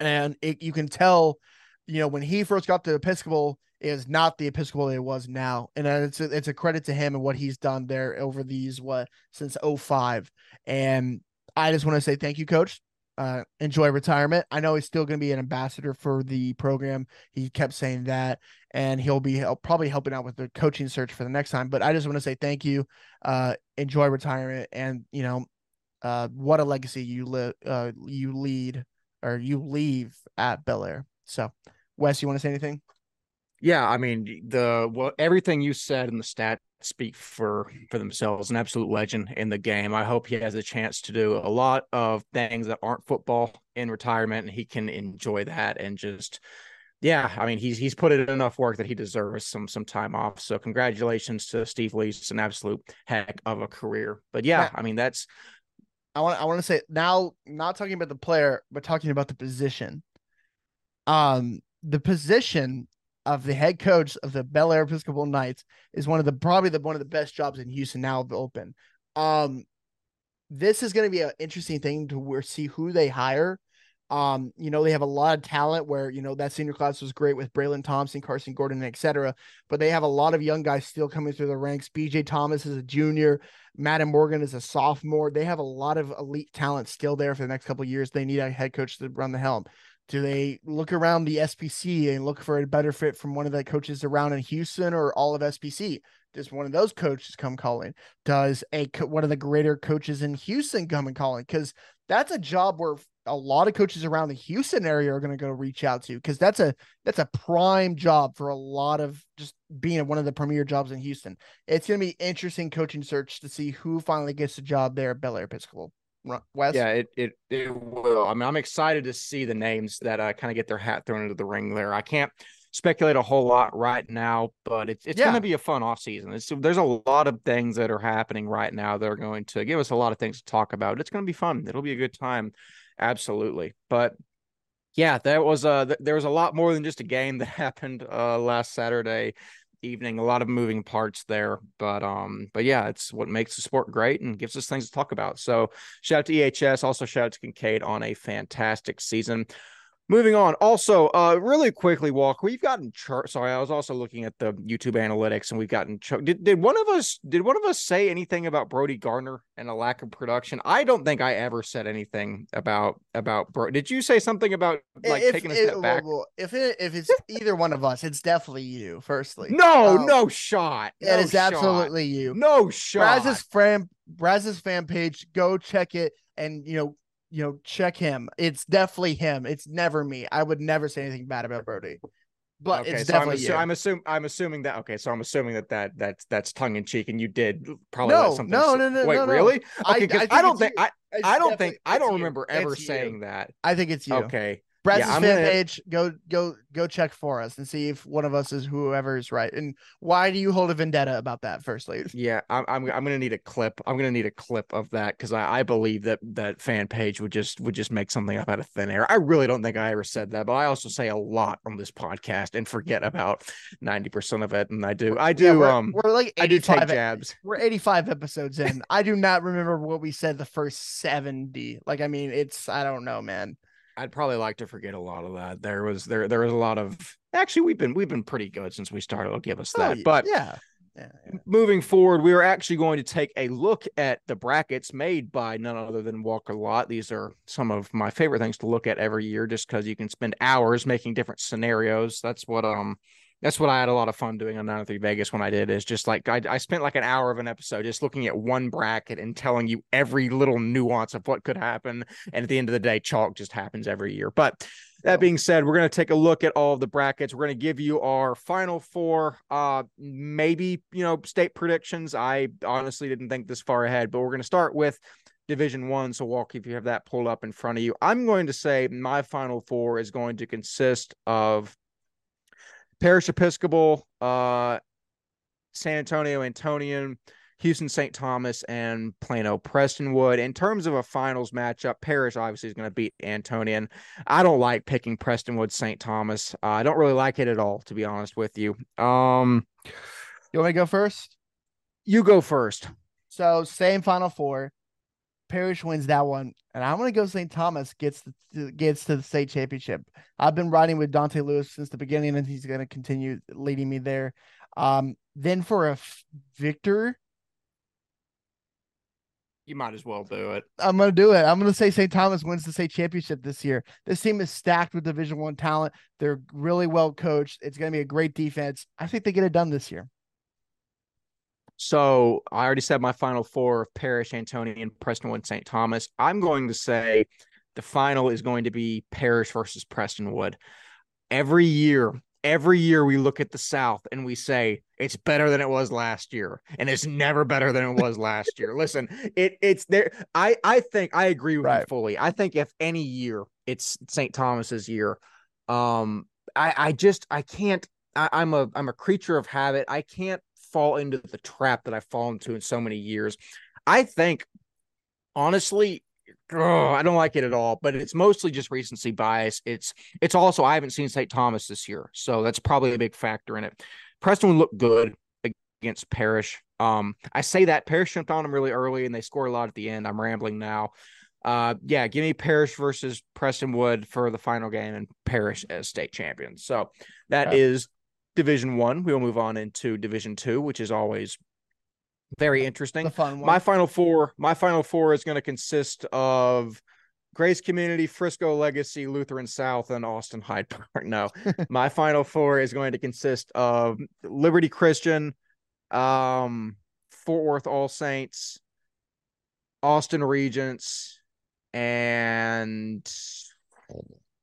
and it, you can tell, you know, when he first got to Episcopal, is not the Episcopal it was now, and it's a, it's a credit to him and what he's done there over these what since 05. and I just want to say thank you, Coach uh, enjoy retirement. I know he's still going to be an ambassador for the program. He kept saying that, and he'll be help, probably helping out with the coaching search for the next time. But I just want to say thank you. Uh, enjoy retirement, and you know, uh, what a legacy you live, uh, you lead or you leave at Bel Bellaire. So, Wes, you want to say anything? Yeah, I mean the well, everything you said in the stat speak for for themselves. An absolute legend in the game. I hope he has a chance to do a lot of things that aren't football in retirement, and he can enjoy that and just. Yeah, I mean he's he's put in enough work that he deserves some some time off. So congratulations to Steve Lee. It's an absolute heck of a career. But yeah, yeah. I mean that's I want I want to say now not talking about the player, but talking about the position. Um the position of the head coach of the Bel Bellaire Episcopal Knights is one of the probably the one of the best jobs in Houston now open. Um, this is going to be an interesting thing to see who they hire. Um, you know, they have a lot of talent where, you know, that senior class was great with Braylon Thompson, Carson Gordon, etc. But they have a lot of young guys still coming through the ranks. BJ Thomas is a junior, Madden Morgan is a sophomore. They have a lot of elite talent still there for the next couple years. They need a head coach to run the helm. Do they look around the SPC and look for a better fit from one of the coaches around in Houston or all of SPC? Does one of those coaches come calling? Does a one of the greater coaches in Houston come and calling? Because that's a job where a lot of coaches around the Houston area are going to go reach out to because that's a that's a prime job for a lot of just being one of the premier jobs in Houston. It's going to be interesting coaching search to see who finally gets the job there at Bellaire Episcopal. Yeah, it, it it will. I mean, I'm excited to see the names that uh, kind of get their hat thrown into the ring there. I can't speculate a whole lot right now, but it's it's yeah. going to be a fun off season. It's, there's a lot of things that are happening right now that are going to give us a lot of things to talk about. It's going to be fun. It'll be a good time, absolutely. But yeah, there was a there was a lot more than just a game that happened uh, last Saturday evening. A lot of moving parts there, but um, but yeah, it's what makes the sport great and gives us things to talk about. So shout out to EHS, also shout out to Kincaid on a fantastic season. Moving on. Also, uh, really quickly, Walk. We've gotten chart. Sorry, I was also looking at the YouTube analytics, and we've gotten. Ch- did did one of us did one of us say anything about Brody Gardner and a lack of production? I don't think I ever said anything about about Bro. Did you say something about like if, taking a it- step back? well, if it if it's either one of us, it's definitely you. Firstly, no, Um, no shot. it No is shot. absolutely you. no shot. Braz's fan Braz's fan page. Go check it, and you know you know check him. It's definitely him. It's never me. I would never say anything bad about Brody, but okay, it's so I'm, definitely assu- you. I'm assuming I'm assuming that okay, so I'm assuming that that that's that's tongue in cheek, and you did probably No, something. no, no, no, Wait, no, no. really? Okay, because I I, don't think you. I I don't think I don't you. remember ever It's you. saying that. I think it's you. Okay, Braz's I'm fan gonna- page. Go go go check for us and see if one of us is whoever is right. And why do you hold a vendetta about that? Firstly, yeah, I'm I'm I'm gonna need a clip. I'm gonna need a clip of that because I, I believe that that fan page would just would just make something up out of thin air. I really don't think I ever said that, but I also say a lot on this podcast and forget about ninety percent of it. And I do I do Yeah, we're, um we're like I do take 85 jabs. We're 85 episodes in. I do not remember what we said the first 70. Like, I mean, it's I don't know, man. I'd probably like to forget a lot of that. There was there there was a lot of actually we've been we've been pretty good since we started. I'll give us Oh, that. y- but yeah. Yeah, yeah. moving forward, we are actually going to take a look at the brackets made by none other than Walker Lott. These are some of my favorite things to look at every year, just because you can spend hours making different scenarios. That's what um that's what I had a lot of fun doing on 903 Vegas when I did is just like I, I spent like an hour of an episode just looking at one bracket and telling you every little nuance of what could happen. And at the end of the day, chalk just happens every year. But that being said, we're going to take a look at all of the brackets. We're going to give you our final four, uh, maybe, you know, state predictions. I honestly didn't think this far ahead, but we're going to start with Division One. So, Walk, if you have that pulled up in front of you, I'm going to say my final four is going to consist of Parish Episcopal, uh, San Antonio Antonian, Houston St. Thomas, and Plano Prestonwood. In terms of a finals matchup, Parish obviously is going to beat Antonian. I don't like picking Prestonwood St. Thomas. Uh, I don't really like it at all, to be honest with you. Um, You want me to go first? you go first. So, same final four. Parish wins that one, and I'm gonna go St. Thomas gets the, gets to the state championship. I've been riding with Dante Lewis since the beginning, and he's gonna continue leading me there. Um, then for a f- victor, You might as well do it. I'm gonna do it. I'm gonna say St. Thomas wins the state championship this year. This team is stacked with Division One talent. They're really well coached. It's gonna be a great defense. I think they get it done this year. So I already said my final four of Parish, Antonian, Prestonwood, St. Thomas. I'm going to say the final is going to be Parish versus Prestonwood. Every year, every year we look at the South and we say it's better than it was last year, and it's never better than it was last year. Listen, it it's there. I I think I agree with you fully. I think if any year it's St. Thomas's year, um, I I just I can't. I, I'm a I'm a creature of habit. I can't fall into the trap that I've fallen into in so many years. I think, honestly, oh, I don't like it at all. But it's mostly just recency bias. It's it's also I haven't seen St. Thomas this year, so that's probably a big factor in it. Preston looked good against Parish. Um, I say that Parish jumped on them really early and they score a lot at the end. I'm rambling now. Uh, yeah, give me Parish versus Prestonwood for the final game and Parish as state champions. So that Okay. is Division One. We'll move on into Division Two, which is always very interesting. The fun one. My final four, my final four is going to consist of Grace Community, Frisco Legacy, Lutheran South, and Austin Hyde Park. No, my final four is going to consist of Liberty Christian, um, Fort Worth All Saints, Austin Regents, and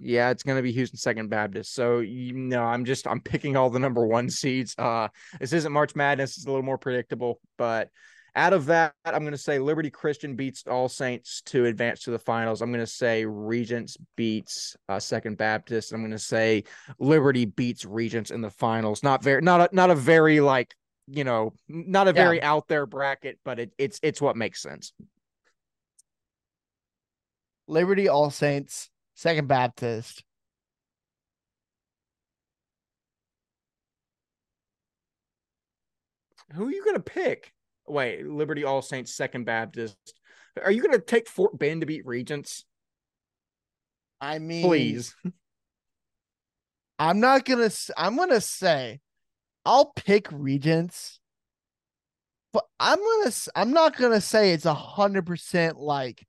yeah, it's going to be Houston Second Baptist. So you know, I'm just I'm picking all the number one seeds. Uh, this isn't March Madness; it's a little more predictable. But out of that, I'm going to say Liberty Christian beats All Saints to advance to the finals. I'm going to say Regents beats uh, Second Baptist. I'm going to say Liberty beats Regents in the finals. Not very, not a, not a very like you know, not a Yeah. very out there bracket, but it, it's it's what makes sense. Liberty All Saints, Second Baptist. Who are you going to pick? Wait, Liberty All Saints, Second Baptist. Are you going to take Fort Bend to beat Regents? I mean, Please. I'm not gonna. I'm gonna say, I'll pick Regents, but I'm gonna. I'm not gonna say it's a hundred percent like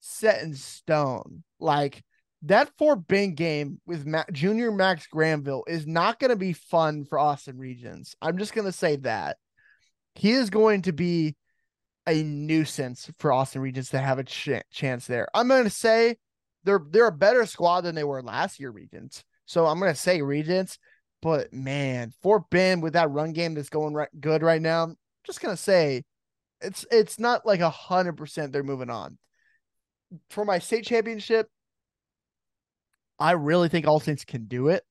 set in stone. Like that Fort Bend game with Junior Max Granville is not gonna be fun for Austin Regents. I'm just gonna say that he is going to be a nuisance for Austin Regents to have a ch- chance there. I'm gonna say they're they're a better squad than they were last year, Regents. So I'm gonna say Regents, but man, Fort Bend with that run game that's going right, good right now, I'm just gonna say it's it's not like a hundred percent they're moving on. For my state championship, I really think All Saints can do it,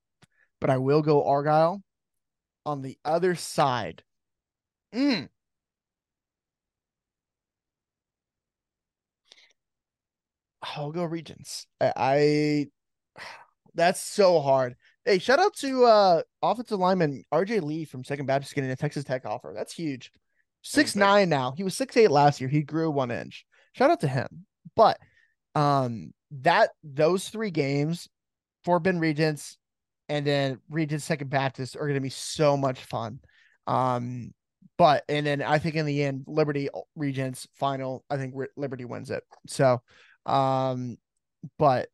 but I will go Argyle. On the other side, mm, I'll go Regents. I, I that's so hard. Hey, shout out to uh offensive lineman RJ Lee from Second Baptist getting a Texas Tech offer. That's huge. Six nine now. He was six eight last year. He grew one inch. Shout out to him. But um that those three games, Bend Regents and then Regents Second Baptist are gonna be so much fun. Um but and then I think in the end, Liberty Regents final, I think Liberty wins it. So um but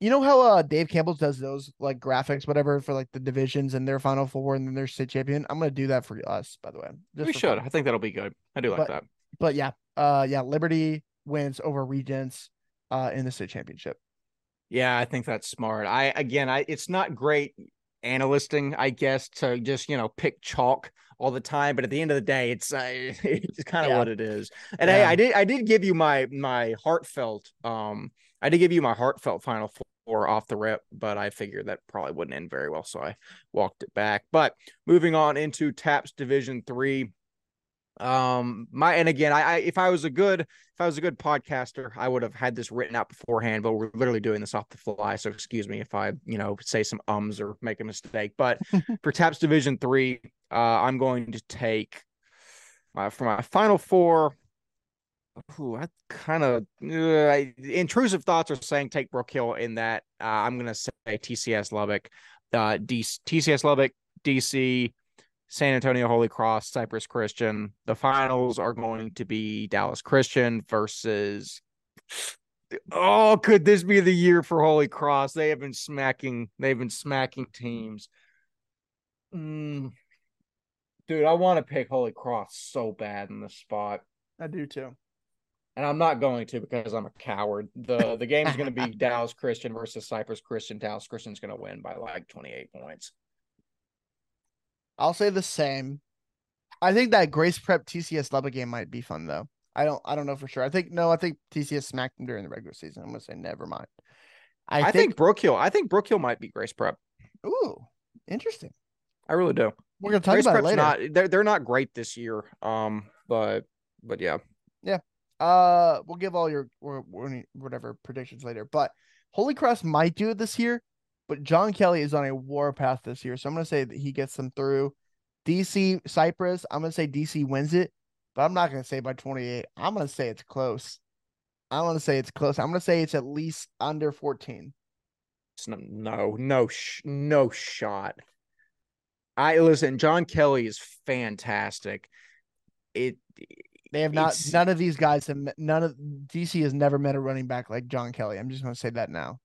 you know how uh Dave Campbell does those like graphics, whatever, for like the divisions and their final four and then their state champion. I'm gonna do that for us, by the way. we should. Fun. I think that'll be good. I do like but, that. But yeah, uh yeah, Liberty wins over Regents uh in the state championship. Yeah, I think that's smart. I again I it's not great analysting, I guess, to just you know pick chalk all the time. But at the end of the day, it's uh, it's kind of yeah. what it is. And yeah. hey, I did I did give you my my heartfelt um I did give you my heartfelt final four off the rip, but I figured that probably wouldn't end very well, so I walked it back. But moving on into TAPPS Division Three. Um, my and again, I, I if I was a good if I was a good podcaster, I would have had this written out beforehand, but we're literally doing this off the fly. So excuse me if I, you know, say some ums or make a mistake. But for TAPPS Division Three, uh, I'm going to take uh, for my final four. Ooh, I kind of uh, intrusive thoughts are saying take Brook Hill in that. Uh, I'm going to say TCS Lubbock, uh, D- TCS Lubbock, DC, San Antonio Holy Cross, Cypress Christian. The finals are going to be Dallas Christian versus. Oh, could this be the year for Holy Cross? They have been smacking. They've been smacking teams. Mm. Dude, I want to pick Holy Cross so bad in this spot. I do too and I'm not going to because I'm a coward. the The game is going to be Dallas Christian versus Cypress Christian. Dallas Christian's going to win by like 28 points. I'll say the same. I think that Grace Prep TCS Lubbock game might be fun though. I don't. I don't know for sure. I think no. I think TCS smacked them during the regular season. I'm gonna say never mind. I, I think, think Brook Hill. I think Brook Hill might be Grace Prep. Ooh, interesting. I really do. We're gonna talk Grace about Prep's it later. Not, they're they're not great this year. Um, but but yeah. Yeah, uh, we'll give all your or, whatever predictions later. But Holy Cross might do it this year, but John Kelly is on a warpath this year, so I'm gonna say that he gets them through. DC Cypress, I'm gonna say DC wins it, but I'm not gonna say by 28. I'm gonna say it's close. I'm gonna say it's close. I'm gonna say it's at least under 14. It's no, no, no, sh- no shot. I listen. John Kelly is fantastic. It they have not. None of these guys have. None of DC has never met a running back like John Kelly. I'm just going to say that now.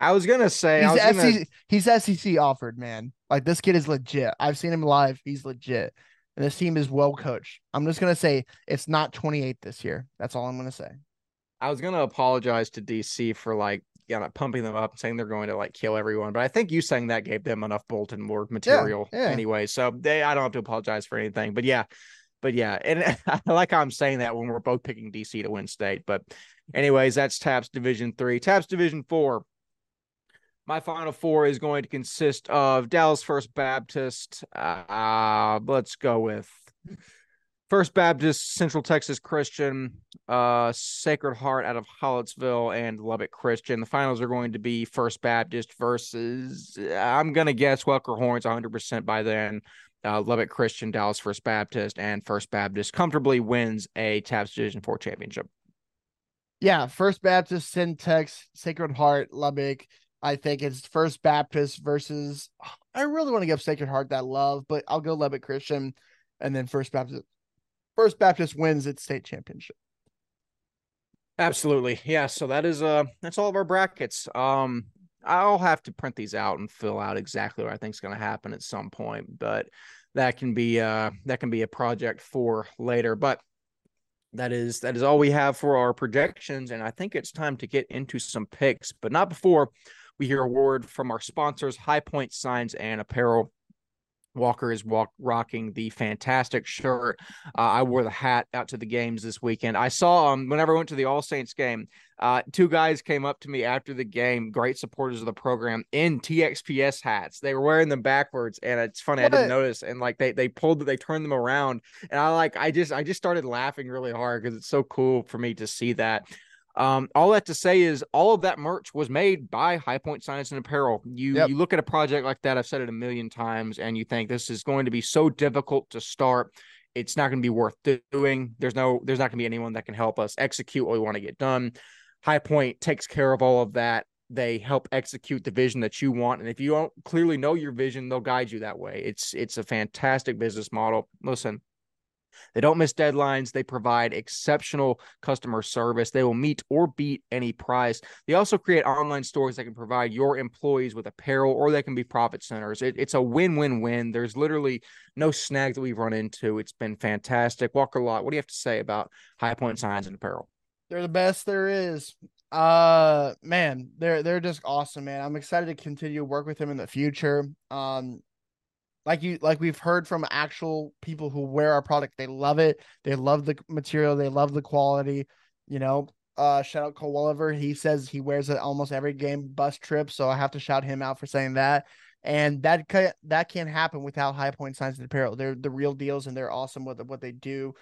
I was gonna say he's gonna... SEC, he's SEC offered, man. Like this kid is legit. I've seen him live. He's legit, and this team is well coached. I'm just gonna say it's not 28 this year. That's all I'm gonna say. I was gonna apologize to DC for like you know, pumping them up, saying they're going to like kill everyone. But I think you saying that gave them enough bulletin board material yeah, yeah. anyway. So they, I don't have to apologize for anything. But yeah, but yeah, and I like how I'm saying that when we're both picking DC to win state. But anyways, that's TAPPS Division Three. TAPPS Division Four. My final four is going to consist of Dallas First Baptist. Uh, let's go with First Baptist, Central Texas Christian, uh, Sacred Heart out of Hallettsville, and Lubbock Christian. The finals are going to be First Baptist versus, I'm going to guess, Welker Horns 100% by then uh, Lubbock Christian, Dallas First Baptist, and First Baptist comfortably wins a TAPPS Division Four championship. Yeah, First Baptist, Syntex, Sacred Heart, Lubbock, I think it's First Baptist versus. I really want to give Sacred Heart that love, but I'll go Lubbock Christian, and then First Baptist. First Baptist wins its state championship. Absolutely. Yeah. So that is uh that's all of our brackets. Um I'll have to print these out and fill out exactly what I think is going to happen at some point, but that can be uh that can be a project for later. But that is that is all we have for our projections, and I think it's time to get into some picks, but not before we hear a word from our sponsors, High Point Signs and Apparel. Walker is walk, rocking the fantastic shirt. Uh, I wore the hat out to the games this weekend. I saw um, whenever I went to the All Saints game, uh, two guys came up to me after the game, great supporters of the program, in TXPS hats. They were wearing them backwards, and it's funny what? I didn't notice. And like they they pulled, they turned them around, and I like I just I just started laughing really hard because it's so cool for me to see that. Um, all that to say is all of that merch was made by High Point Signs and Apparel. You yep. you look at a project like that, I've said it a million times, and you think this is going to be so difficult to start. It's not going to be worth doing. There's no there's not going to be anyone that can help us execute what we want to get done. High Point takes care of all of that. They help execute the vision that you want, and if you don't clearly know your vision, they'll guide you that way. It's it's a fantastic business model. Listen, they don't miss deadlines. They provide exceptional customer service. They will meet or beat any price. They also create online stores that can provide your employees with apparel or they can be profit centers. It, it's a win win win. There's literally no snag that we've run into. It's been fantastic. Walker Lott, what do you have to say about High Point Signs and Apparel? They're the best there is. Uh man, they're they're just awesome, man. I'm excited to continue to work with them in the future. Um like you like we've heard from actual people who wear our product they love it. They love the material they love the quality you know? Uh shout out cole Welliver. he says he wears it almost every game bus trip so i have to shout him out for saying that. And that can, that can't happen without high point signs and apparel. They're the real deals and they're awesome with what they do.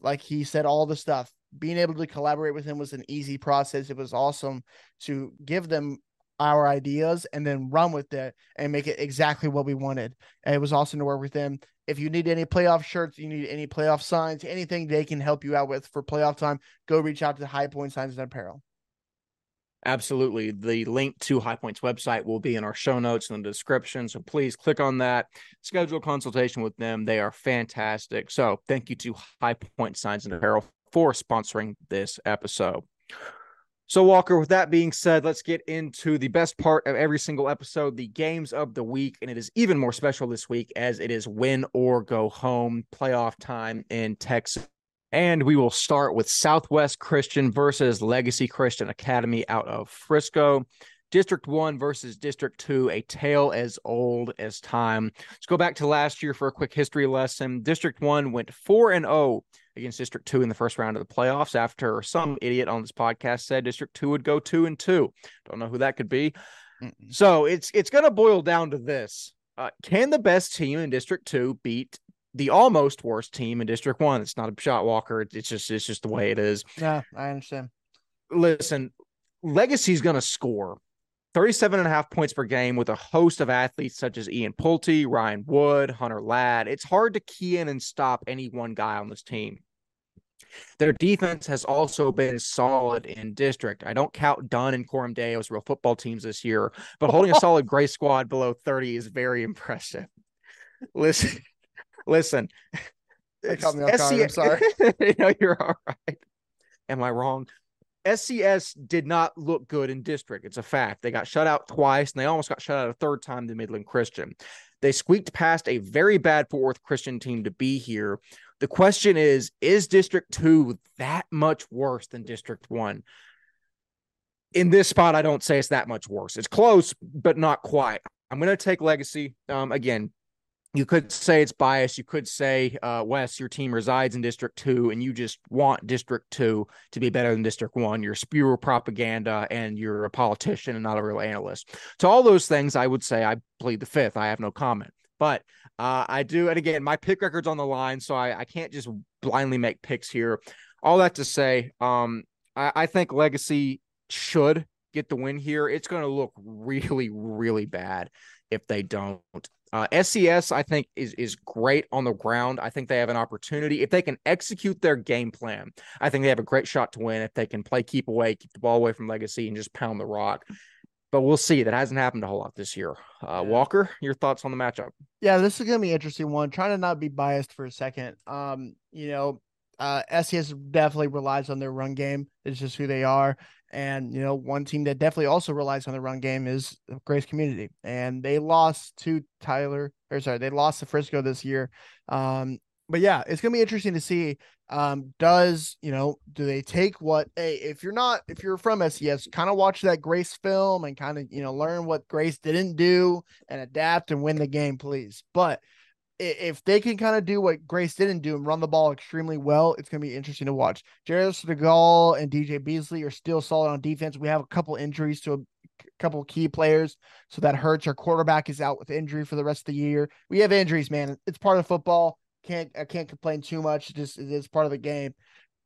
Like he said all the stuff being able to collaborate with him was an easy process. It was awesome to give them our ideas and then run with it and make it exactly what we wanted. And it was awesome to work with them. If you need any playoff shirts, you need any playoff signs, anything they can help you out with for playoff time, go reach out to High Point Signs and Apparel. Absolutely. The link to High Point's website will be in our show notes in the description. So please click on that, schedule a consultation with them. They are fantastic. So thank you to High Point Signs and Apparel for sponsoring this episode. So, Walker, with that being said, let's get into the best part of every single episode the games of the week. And it is even more special this week as it is win or go home playoff time in Texas. And we will start with Southwest Christian versus Legacy Christian Academy out of Frisco. District 1 versus District 2, a tale as old as time. Let's go back to last year for a quick history lesson. District 1 went 4 and 0 against District 2 in the first round of the playoffs after some idiot on this podcast said District 2 would go 2 and 2. Don't know who that could be. Mm-mm. So, it's it's going to boil down to this. Uh, can the best team in District 2 beat the almost worst team in District 1? It's not a shot walker. It's just it's just the way it is. Yeah, I understand. Listen, Legacy's going to score 37 and a half points per game with a host of athletes such as Ian Pulte, Ryan Wood, Hunter Ladd. It's hard to key in and stop any one guy on this team. Their defense has also been solid in district. I don't count Dunne and Coram Deo as real football teams this year, but holding a solid gray squad below 30 is very impressive. Listen, listen. Caught me off guard. I'm sorry. no, you're all right. Am I wrong? SCS did not look good in district. It's a fact. They got shut out twice and they almost got shut out a third time to Midland Christian. They squeaked past a very bad Fort Worth Christian team to be here. The question is Is District 2 that much worse than District 1? In this spot, I don't say it's that much worse. It's close, but not quite. I'm going to take Legacy. Um, again, you could say it's biased. You could say, uh, Wes, your team resides in District 2 and you just want District 2 to be better than District 1. You're spewer propaganda and you're a politician and not a real analyst. To all those things, I would say I plead the fifth. I have no comment. But uh, I do. And again, my pick record's on the line, so I, I can't just blindly make picks here. All that to say, um, I, I think Legacy should get the win here. It's going to look really, really bad if they don't. Uh, SCS, I think, is is great on the ground. I think they have an opportunity if they can execute their game plan. I think they have a great shot to win if they can play keep away, keep the ball away from Legacy, and just pound the rock. But we'll see. That hasn't happened a whole lot this year. Uh. Walker, your thoughts on the matchup? Yeah, this is gonna be an interesting one. Trying to not be biased for a second. Um, you know, uh, SCS definitely relies on their run game. It's just who they are. And you know, one team that definitely also relies on the run game is Grace Community, and they lost to Tyler, or sorry, they lost to Frisco this year. Um, but yeah, it's gonna be interesting to see. Um, does you know, do they take what? Hey, if you're not, if you're from SCS, kind of watch that Grace film and kind of you know learn what Grace didn't do and adapt and win the game, please. But if they can kind of do what Grace didn't do and run the ball extremely well, it's going to be interesting to watch. Jared Senegal and DJ Beasley are still solid on defense. We have a couple injuries to a couple key players, so that hurts. Our quarterback is out with injury for the rest of the year. We have injuries, man. It's part of football. Can't I can't complain too much. Just it is part of the game.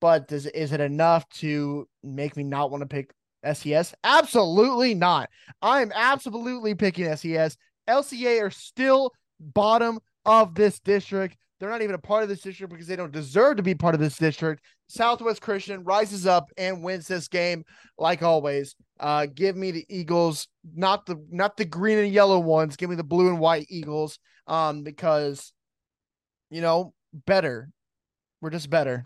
But does is it enough to make me not want to pick SCS? Absolutely not. I'm absolutely picking SCS. LCA are still bottom of this district. They're not even a part of this district because they don't deserve to be part of this district. Southwest Christian rises up and wins this game like always. Uh, give me the Eagles, not the not the green and yellow ones. Give me the blue and white Eagles. Um, because you know better. We're just better.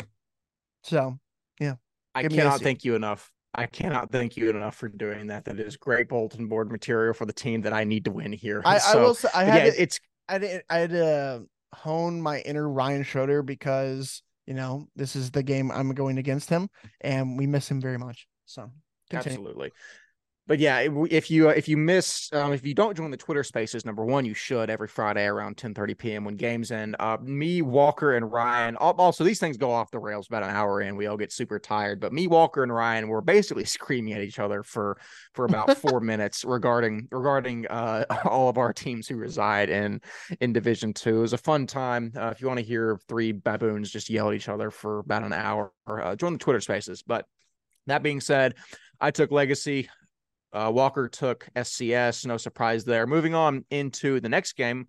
So yeah. I Give cannot thank you enough. I cannot thank you enough for doing that. That is great bulletin board material for the team that I need to win here. I, I will say I had yeah, to, it's I didn't I had to hone my inner Ryan Schroeder because you know this is the game I'm going against him and we miss him very much. So continue. Absolutely. But yeah, if you uh, if you miss um, if you don't join the Twitter Spaces, number one, you should every Friday around ten thirty p.m. when games end. Uh, me, Walker, and Ryan. Also, these things go off the rails about an hour in. We all get super tired. But me, Walker, and Ryan were basically screaming at each other for for about four minutes regarding regarding uh, all of our teams who reside in in Division Two. It was a fun time. Uh, if you want to hear three baboons just yell at each other for about an hour, uh, join the Twitter Spaces. But that being said, I took Legacy. Uh, Walker took SCS. No surprise there. Moving on into the next game.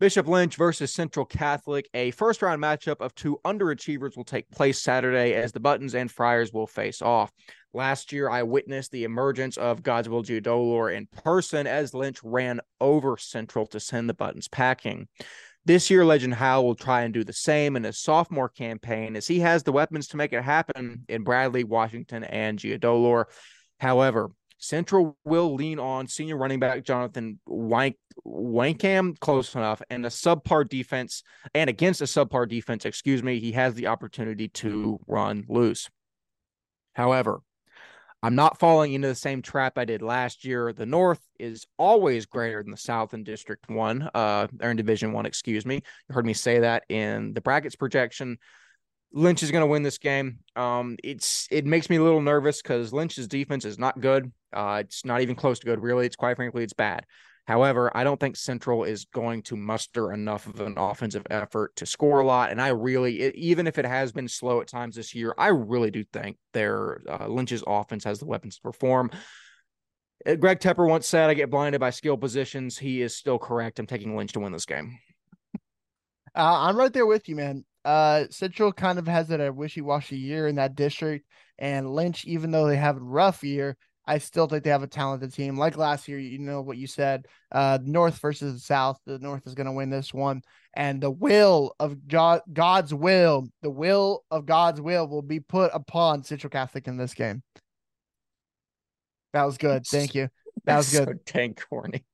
Bishop Lynch versus Central Catholic. A first round matchup of two underachievers will take place Saturday as the Buttons and Friars will face off. Last year, I witnessed the emergence of Godswill Geodolor in person as Lynch ran over Central to send the Buttons packing. This year, Legend Howe will try and do the same in his sophomore campaign as he has the weapons to make it happen in Bradley, Washington, and Geodolor. However, Central will lean on senior running back Jonathan Wank Wankham close enough and a subpar defense and against a subpar defense, excuse me, he has the opportunity to run loose. However, I'm not falling into the same trap I did last year. The North is always greater than the South in District One, uh, or in Division One, excuse me. You heard me say that in the brackets projection. Lynch is going to win this game. Um, it's it makes me a little nervous because Lynch's defense is not good. Uh, it's not even close to good, really. It's quite frankly, it's bad. However, I don't think Central is going to muster enough of an offensive effort to score a lot. And I really, it, even if it has been slow at times this year, I really do think their uh, Lynch's offense has the weapons to perform. Uh, Greg Tepper once said, "I get blinded by skill positions." He is still correct. I'm taking Lynch to win this game. Uh, I'm right there with you, man. Uh, Central kind of has it a wishy-washy year in that district, and Lynch, even though they have a rough year, I still think they have a talented team. Like last year, you know what you said. Uh, North versus the South. The North is going to win this one, and the will of God's will, the will of God's will, will be put upon Central Catholic in this game. That was good. Thank you. That was good. So dang corny.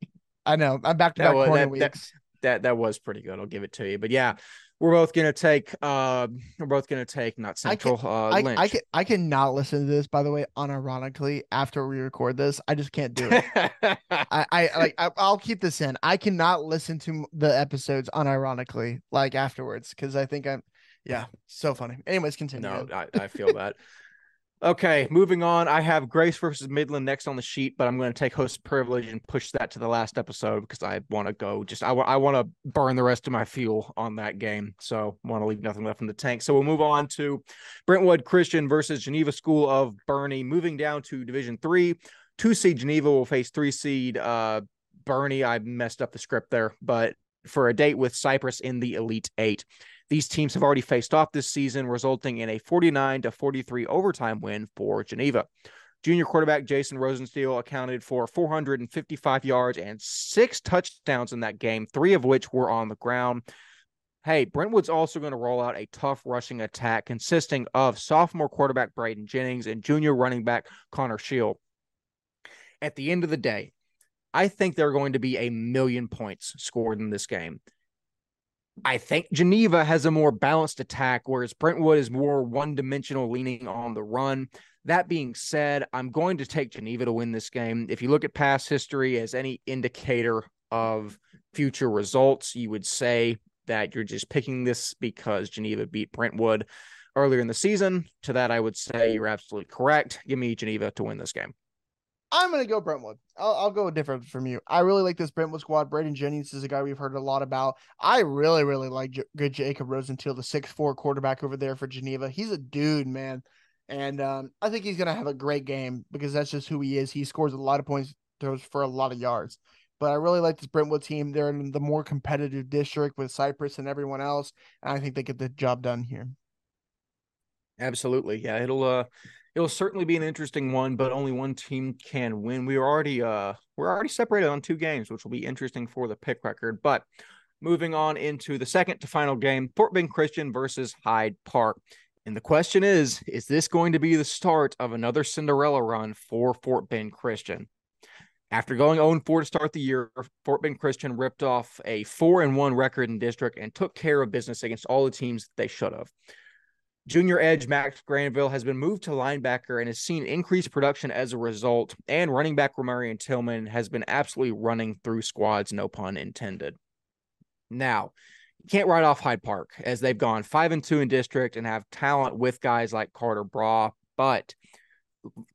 I know. I'm back to That back that- that- weeks. That that was pretty good. I'll give it to you. But yeah, we're both gonna take. Uh, we're both gonna take not I can- Central. uh, I, Lynch. I can I cannot listen to this by the way unironically after we record this I just can't do it I I like I, I'll keep this in I cannot listen to the episodes unironically like afterwards because I think I'm yeah so funny anyways continue No. I, I feel that. Okay, moving on. I have Grace versus Midland next on the sheet, but I'm going to take host privilege and push that to the last episode because I want to go. Just I, wa- I want to burn the rest of my fuel on that game, so want to leave nothing left in the tank. So we'll move on to Brentwood Christian versus Geneva School of Boerne. Moving down to Division Three, two seed Geneva will face three seed uh, Boerne. I messed up the script there, but for a date with Cypress in the Elite Eight. These teams have already faced off this season, resulting in a 49 to 43 overtime win for Geneva. Junior quarterback Jason Rosenstiel accounted for 455 yards and six touchdowns in that game, three of which were on the ground. Hey, Brentwood's also going to roll out a tough rushing attack consisting of sophomore quarterback Braden Jennings and junior running back Connor Shield. At the end of the day, I think there are going to be a million points scored in this game. I think Geneva has a more balanced attack, whereas Brentwood is more one dimensional, leaning on the run. That being said, I'm going to take Geneva to win this game. If you look at past history as any indicator of future results, you would say that you're just picking this because Geneva beat Brentwood earlier in the season. To that, I would say you're absolutely correct. Give me Geneva to win this game. I'm gonna go Brentwood. I'll, I'll go different from you. I really like this Brentwood squad. Braden Jennings is a guy we've heard a lot about. I really, really like J- good Jacob Rosenthal, the six four quarterback over there for Geneva. He's a dude, man, and um, I think he's gonna have a great game because that's just who he is. He scores a lot of points, throws for a lot of yards. But I really like this Brentwood team. They're in the more competitive district with Cypress and everyone else, and I think they get the job done here. Absolutely, yeah. It'll uh it'll certainly be an interesting one, but only one team can win. We are already uh we're already separated on two games, which will be interesting for the pick record. But moving on into the second to final game, Fort Bend Christian versus Hyde Park. And the question is, is this going to be the start of another Cinderella run for Fort Bend Christian? After going 0 4 to start the year, Fort Bend Christian ripped off a 4 and 1 record in district and took care of business against all the teams they should have. Junior edge Max Granville has been moved to linebacker and has seen increased production as a result. And running back Romarian Tillman has been absolutely running through squads, no pun intended. Now, you can't write off Hyde Park as they've gone five and two in district and have talent with guys like Carter Braw, but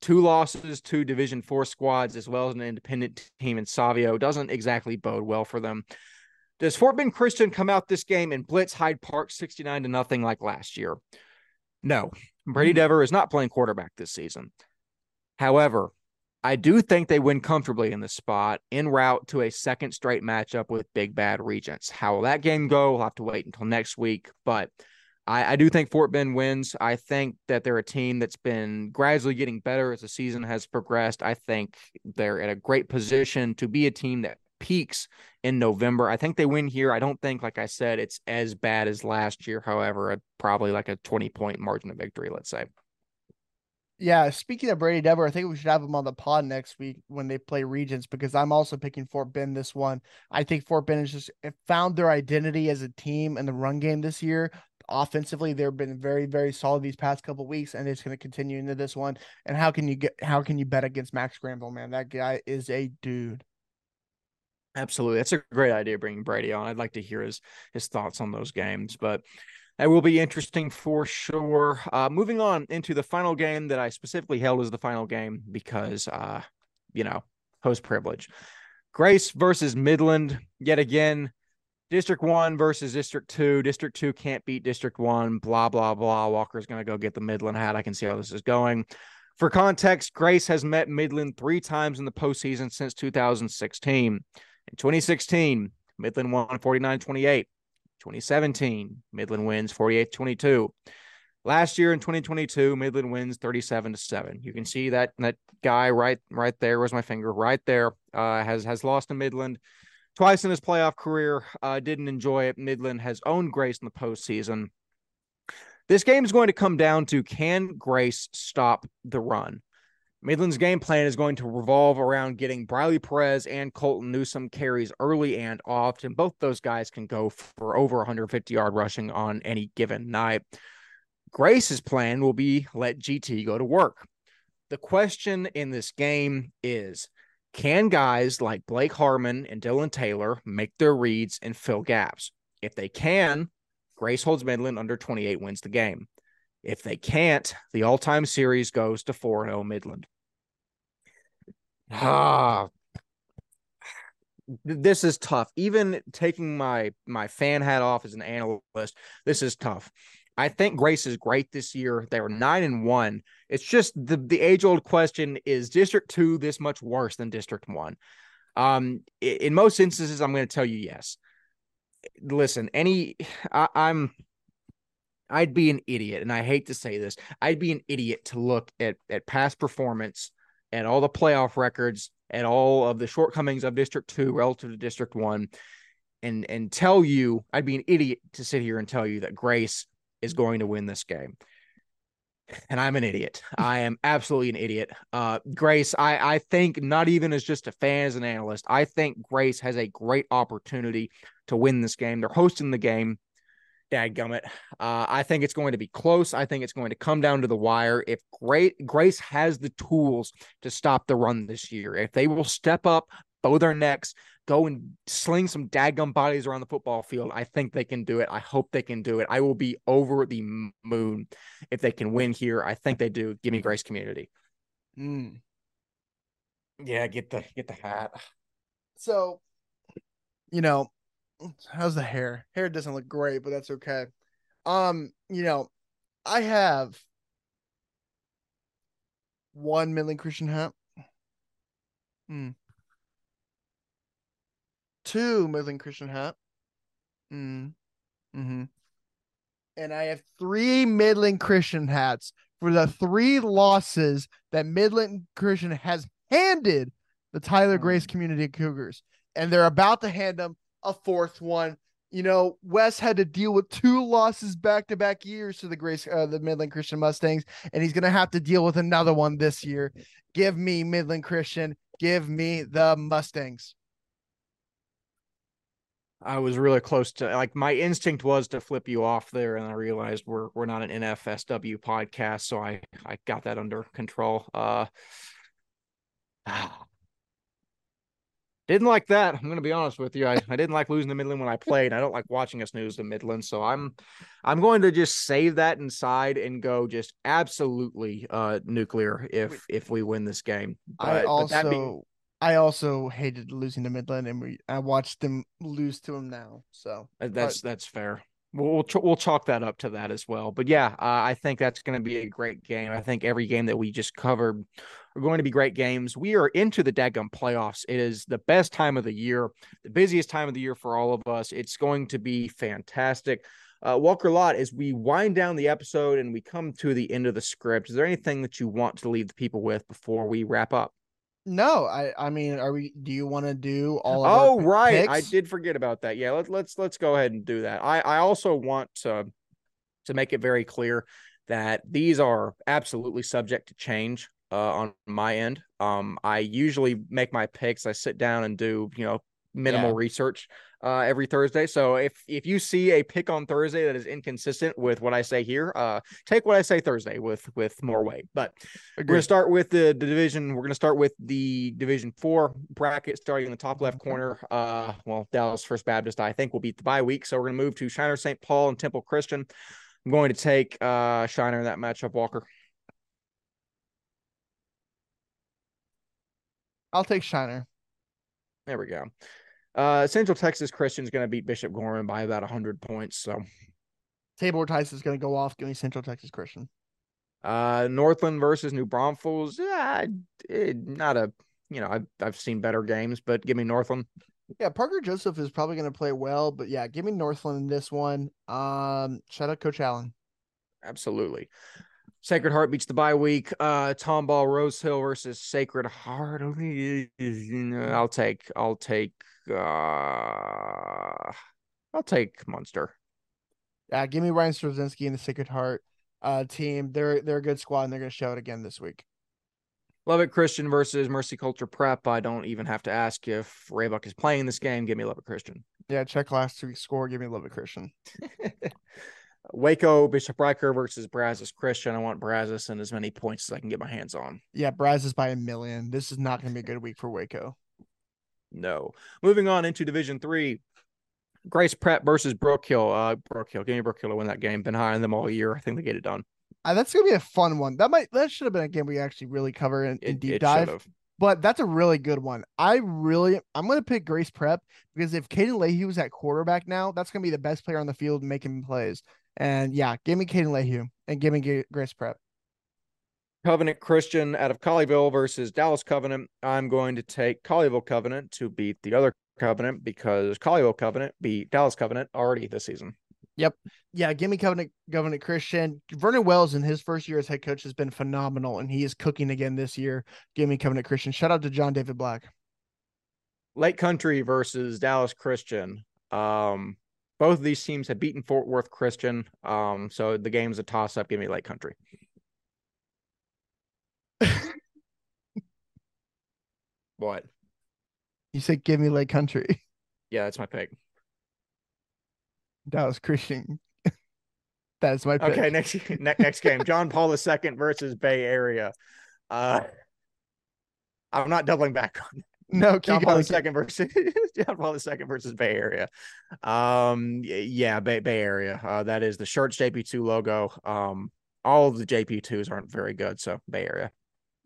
two losses to Division Four squads as well as an independent team in Savio doesn't exactly bode well for them. Does Fort Bend Christian come out this game and blitz Hyde Park 69 to nothing like last year? No, Brady hmm. Dever is not playing quarterback this season. However, I do think they win comfortably in the spot en route to a second straight matchup with Big Bad Regents. How will that game go? We'll have to wait until next week. But I, I, do think Fort Bend wins. I think that they're a team that's been gradually getting better as the season has progressed. I think they're in a great position to be a team that peaks in November. I think they win here. I don't think, like I said, it's as bad as last year. However, probably like a 20 point margin of victory, let's say. Yeah, speaking of Brady Dever, I think we should have him on the pod next week when they play Regents because I'm also picking Fort Bend this one. I think Fort Bend has just eh, found their identity as a team in the run game this year. Offensively, they've been very, very solid these past couple weeks, and it's going to continue into this one. And how can you get? How can you bet against Max Granville, man? That guy is a dude. Absolutely. That's a great idea bringing Brady on. I'd like to hear his his thoughts on those games, but that will be interesting for sure. Uh, moving on into the final game that I specifically held as the final game because uh, you know, host privilege. Grace versus Midland yet again. District 1 versus District 2. District 2 can't beat District 1. Blah blah blah. Walker's going to go get the Midland hat. I can see how this is going. For context, Grace has met Midland 3 times in the postseason since 2016. In 2016, Midland won 49 28. 2017, Midland wins 48 22. Last year in 2022, Midland wins 37 to 7. You can see that that guy right right there. Where's my finger? Right there. Uh, has has lost to Midland twice in his playoff career. Uh, didn't enjoy it. Midland has owned Grace in the postseason. This game is going to come down to can Grace stop the run? Midland's game plan is going to revolve around getting Briley Perez and Colton Newsom carries early and often. Both those guys can go for over 150 yard rushing on any given night. Grace's plan will be let GT go to work. The question in this game is can guys like Blake Harmon and Dylan Taylor make their reads and fill gaps? If they can, Grace holds Midland under 28 wins the game. If they can't, the all time series goes to 4 0 Midland. Ah, this is tough. Even taking my my fan hat off as an analyst, this is tough. I think Grace is great this year. They were nine and one. It's just the the age old question: Is District Two this much worse than District One? Um, in most instances, I'm going to tell you yes. Listen, any I, I'm I'd be an idiot, and I hate to say this, I'd be an idiot to look at at past performance and all the playoff records and all of the shortcomings of District 2 relative to District 1 and and tell you I'd be an idiot to sit here and tell you that Grace is going to win this game. And I'm an idiot. I am absolutely an idiot. Uh, Grace, I, I think not even as just a fan, as an analyst, I think Grace has a great opportunity to win this game. They're hosting the game. Dadgummit. Uh, I think it's going to be close. I think it's going to come down to the wire. If great Grace has the tools to stop the run this year, if they will step up, bow their necks, go and sling some dadgum bodies around the football field, I think they can do it. I hope they can do it. I will be over the moon if they can win here. I think they do. Give me Grace Community. Mm. Yeah, get the get the hat. So, you know, how's the hair? Hair doesn't look great, but that's okay. Um, you know, I have one Midland Christian hat. Hmm. Two Midland Christian hat. Hmm. Mm-hmm. And I have three Midland Christian hats for the three losses that Midland Christian has handed the Tyler Grace Community Cougars. And they're about to hand them a fourth one. You know, Wes had to deal with two losses back to back years to the Grace, uh, the Midland Christian Mustangs, and he's going to have to deal with another one this year. Give me Midland Christian. Give me the Mustangs. I was really close to like my instinct was to flip you off there, and I realized we're we're not an NFSW podcast, so I I got that under control. Uh, didn't like that. I'm going to be honest with you. I, I didn't like losing the Midland when I played. I don't like watching us lose the Midland. So I'm I'm going to just save that inside and go just absolutely uh nuclear if if we win this game. But, I also being... I also hated losing to Midland and we I watched them lose to them now. So uh, that's but... that's fair. We'll we'll, chalk that up to that as well. But yeah, uh, I think that's going to be a great game. I think every game that we just covered are going to be great games. We are into the Dagum playoffs. It is the best time of the year, the busiest time of the year for all of us. It's going to be fantastic. Uh, Walker Lott, as we wind down the episode and we come to the end of the script, is there anything that you want to leave the people with before we wrap up? No, I I mean, are we? Do you want to do all? oh, right, picks? I did forget about that. Yeah, let's let's let's go ahead and do that. I I also want to to make it very clear that these are absolutely subject to change uh, on my end. Um, I usually make my picks. I sit down and do you know minimal yeah. research uh, every Thursday. So if if you see a pick on Thursday that is inconsistent with what I say here, uh, take what I say Thursday with with more weight. But Agreed. we're gonna start with the, the division. We're gonna start with the Division Four bracket, starting in the top left corner. Uh, well, Dallas First Baptist, I think, will beat the bye week. So we're gonna move to Shiner St. Paul and Temple Christian. I'm going to take uh, Shiner in that matchup, Walker. I'll take Shiner. There we go. Uh, Central Texas Christian is going to beat Bishop Gorman by about 100 points. So Tabor is going to go off. Give me Central Texas Christian. Uh, Northland versus New Braunfels. Yeah, it, not a, you know, I've, I've seen better games, but give me Northland. Yeah, Parker Joseph is probably going to play well, but yeah, give me Northland in this one. Um, shout out Coach Allen. Absolutely. Sacred Heart beats the bye week. Uh, Tomball Rose Hill versus Sacred Heart. I'll take. I'll take. Uh, I'll take Muenster. Yeah, give me Ryan Straczynski and the Sacred Heart uh, team. They're they're a good squad and they're going to show it again this week. Lubbock Christian versus Mercy Culture Prep. I don't even have to ask if Raybuck is playing this game. Give me Lubbock Christian. Yeah, check last week's score. Give me Lubbock Christian. Waco Bishop Reicher versus Brazos Christian. I want Brazos and as many points as I can get my hands on. Yeah, Brazos by a million. This is not going to be a good week for Waco. No. Moving on into Division Three, Grace Prep versus Brook Hill. Uh, Brook Hill. Give me Brook Hill to win that game. Been high on them all year. I think they get it done. Uh, that's gonna be a fun one. That might that should have been a game we actually really cover in, in it, deep it dive. Should've. But that's a really good one. I really, I'm going to pick Grace Prep because if Caden Leahy was at quarterback now, that's going to be the best player on the field making plays. And yeah, give me Caden Leahy and give me Grace Prep. Covenant Christian out of Colleyville versus Dallas Covenant. I'm going to take Colleyville Covenant to beat the other Covenant because Colleyville Covenant beat Dallas Covenant already this season. Yep. Yeah, give me Covenant Covenant Christian. Vernon Wells in his first year as head coach has been phenomenal, and he is cooking again this year. Give me Covenant Christian. Shout out to John David Black. Lake Country versus Dallas Christian. Um, both of these teams have beaten Fort Worth Christian. Um, so the game's a toss up. Give me Lake Country. What? You said give me Lake Country. Yeah, that's my pick. Dallas Christian. That's my pick. Okay, next ne- next game, John Paul II versus Bay Area. Uh, I'm not doubling back on that. No, John Paul. II versus John Paul II versus Bay Area. Um, yeah, Bay Bay Area. Uh, that is the Schertz JP2 logo. Um, all of the JP2s aren't very good, so Bay Area.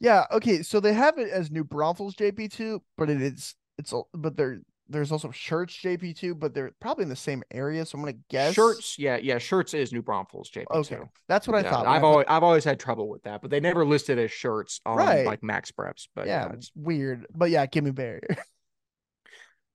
Yeah, okay. So they have it as New Braunfels JP2, but it is it's but there there's also Schertz JP2, but they're probably in the same area. So I'm gonna guess Schertz, yeah, yeah, Schertz is New Braunfels JP2. Okay, that's what I Yeah, thought. I I've put- always I've always had trouble with that, but they never listed as Schertz on Right. like MaxPreps. But yeah, yeah, it's weird. But yeah, give me Barrier.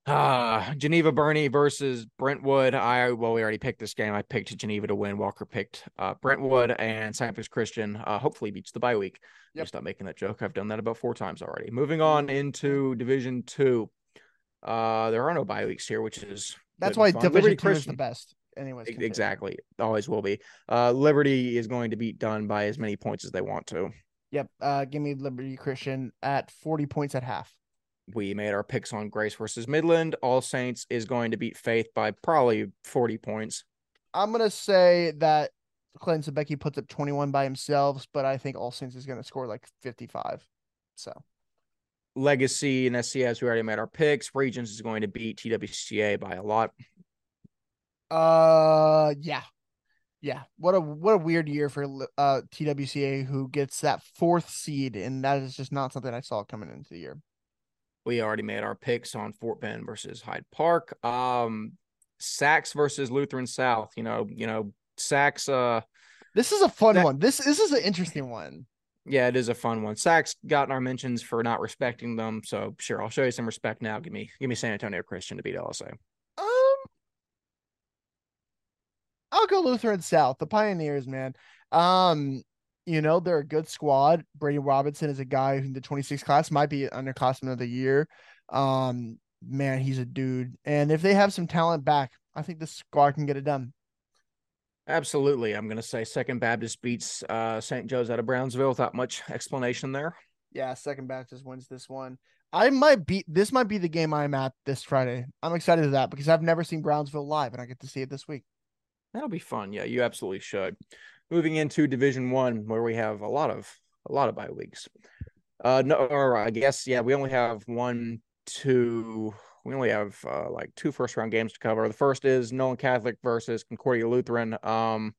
Uh Geneva Boerne versus Brentwood. I well, we already picked this game. I picked Geneva to win. Walker picked uh Brentwood and Cypress Christian uh hopefully beats the bye week. Yep. Stop making that joke. I've Dunne that about four times already. Moving on into division two. Uh there are no bye weeks here, which is That's why fun. Division Liberty Two is the best. Anyways, continue. Exactly. Always will be. Uh Liberty is going to beat done by as many points as they want to. Yep. Uh, give me Liberty Christian at 40 points at half. We made our picks on Grace versus Midland. All Saints is going to beat Faith by probably 40 points. I'm gonna say that Clinton Sabecki puts up 21 by himself, but I think All Saints is gonna score like 55. So Legacy and SCS, we already made our picks. Regents is going to beat TWCA by a lot. Uh, yeah, yeah. What a what a weird year for uh TWCA who gets that fourth seed, and that is just not something I saw coming into the year. We already made our picks on Fort Bend versus Hyde Park. Um, SACS versus Lutheran South. You know, you know, SACS. Uh, This is a fun That- one. This this is an interesting one. yeah, it is a fun one. SACS gotten our mentions for not respecting them. So sure, I'll show you some respect now. Give me, give me San Antonio Christian to beat LSA. Um, I'll go Lutheran South, the Pioneers, man. Um, you know they're a good squad. Brady Robinson is a guy who in the 26 class might be underclassman of the year. Um, man, he's a dude. And if they have some talent back, I think this squad can get it done. Absolutely, I'm going to say Second Baptist beats uh, St. Joe's out of Brownsville without much explanation there. Yeah, Second Baptist wins this one. I might be this might be the game I'm at this Friday. I'm excited for that because I've never seen Brownsville live and I get to see it this week. That'll be fun. Yeah, you absolutely should. Moving into Division One, where we have a lot of a lot of bye weeks. Uh, no, or I guess yeah, we only have one, two. We only have uh, like two first round games to cover. The first is Nolan Catholic versus Concordia Lutheran. Um,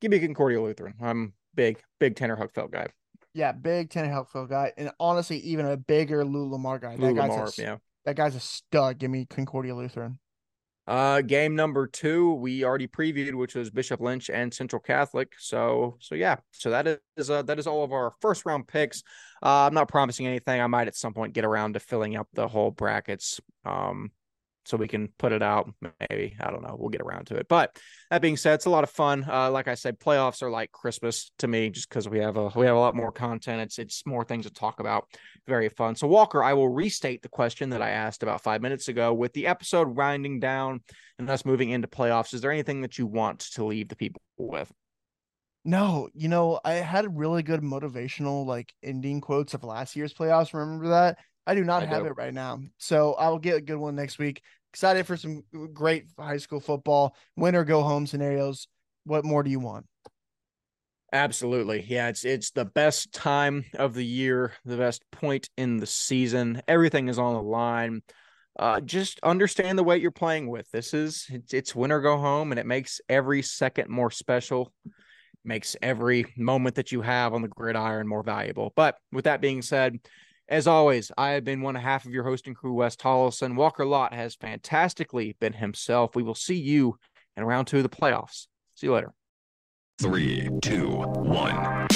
give me Concordia Lutheran. I'm big, big Tanner Huckfeld guy. Yeah, big Tanner Helpful guy, and honestly, even a bigger Lou Lamar guy. That Lou guy's Lamar, a, yeah. that guy's a stud. Give me Concordia Lutheran. Uh, game number two we already previewed, which was Bishop Lynch and Central Catholic. So, so yeah, so that is uh, that is all of our first round picks. Uh, I'm not promising anything. I might at some point get around to filling up the whole brackets. Um, so we can put it out. Maybe I don't know. We'll get around to it. But that being said, it's a lot of fun. Uh, like I said, playoffs are like Christmas to me, just because we have a we have a lot more content. It's it's more things to talk about. Very fun. So Walker, I will restate the question that I asked about five minutes ago. With the episode winding down and us moving into playoffs, is there anything that you want to leave the people with? No, you know, I had really good motivational like ending quotes of last year's playoffs. Remember that? I do not I have do. it right now. So I will get a good one next week. Excited for some great high school football, win or go home scenarios. What more do you want? Absolutely. Yeah, it's it's the best time of the year, the best point in the season. Everything is on the line. Uh, just understand the weight you're playing with. This is it's, it's win or go home, and it makes every second more special. Makes every moment that you have on the gridiron more valuable. But with that being said, as always, I have been one half of your hosting crew, Wes Tolleson. Walker Lott has fantastically been himself. We will see you in round two of the playoffs. See you later. Three, two, one.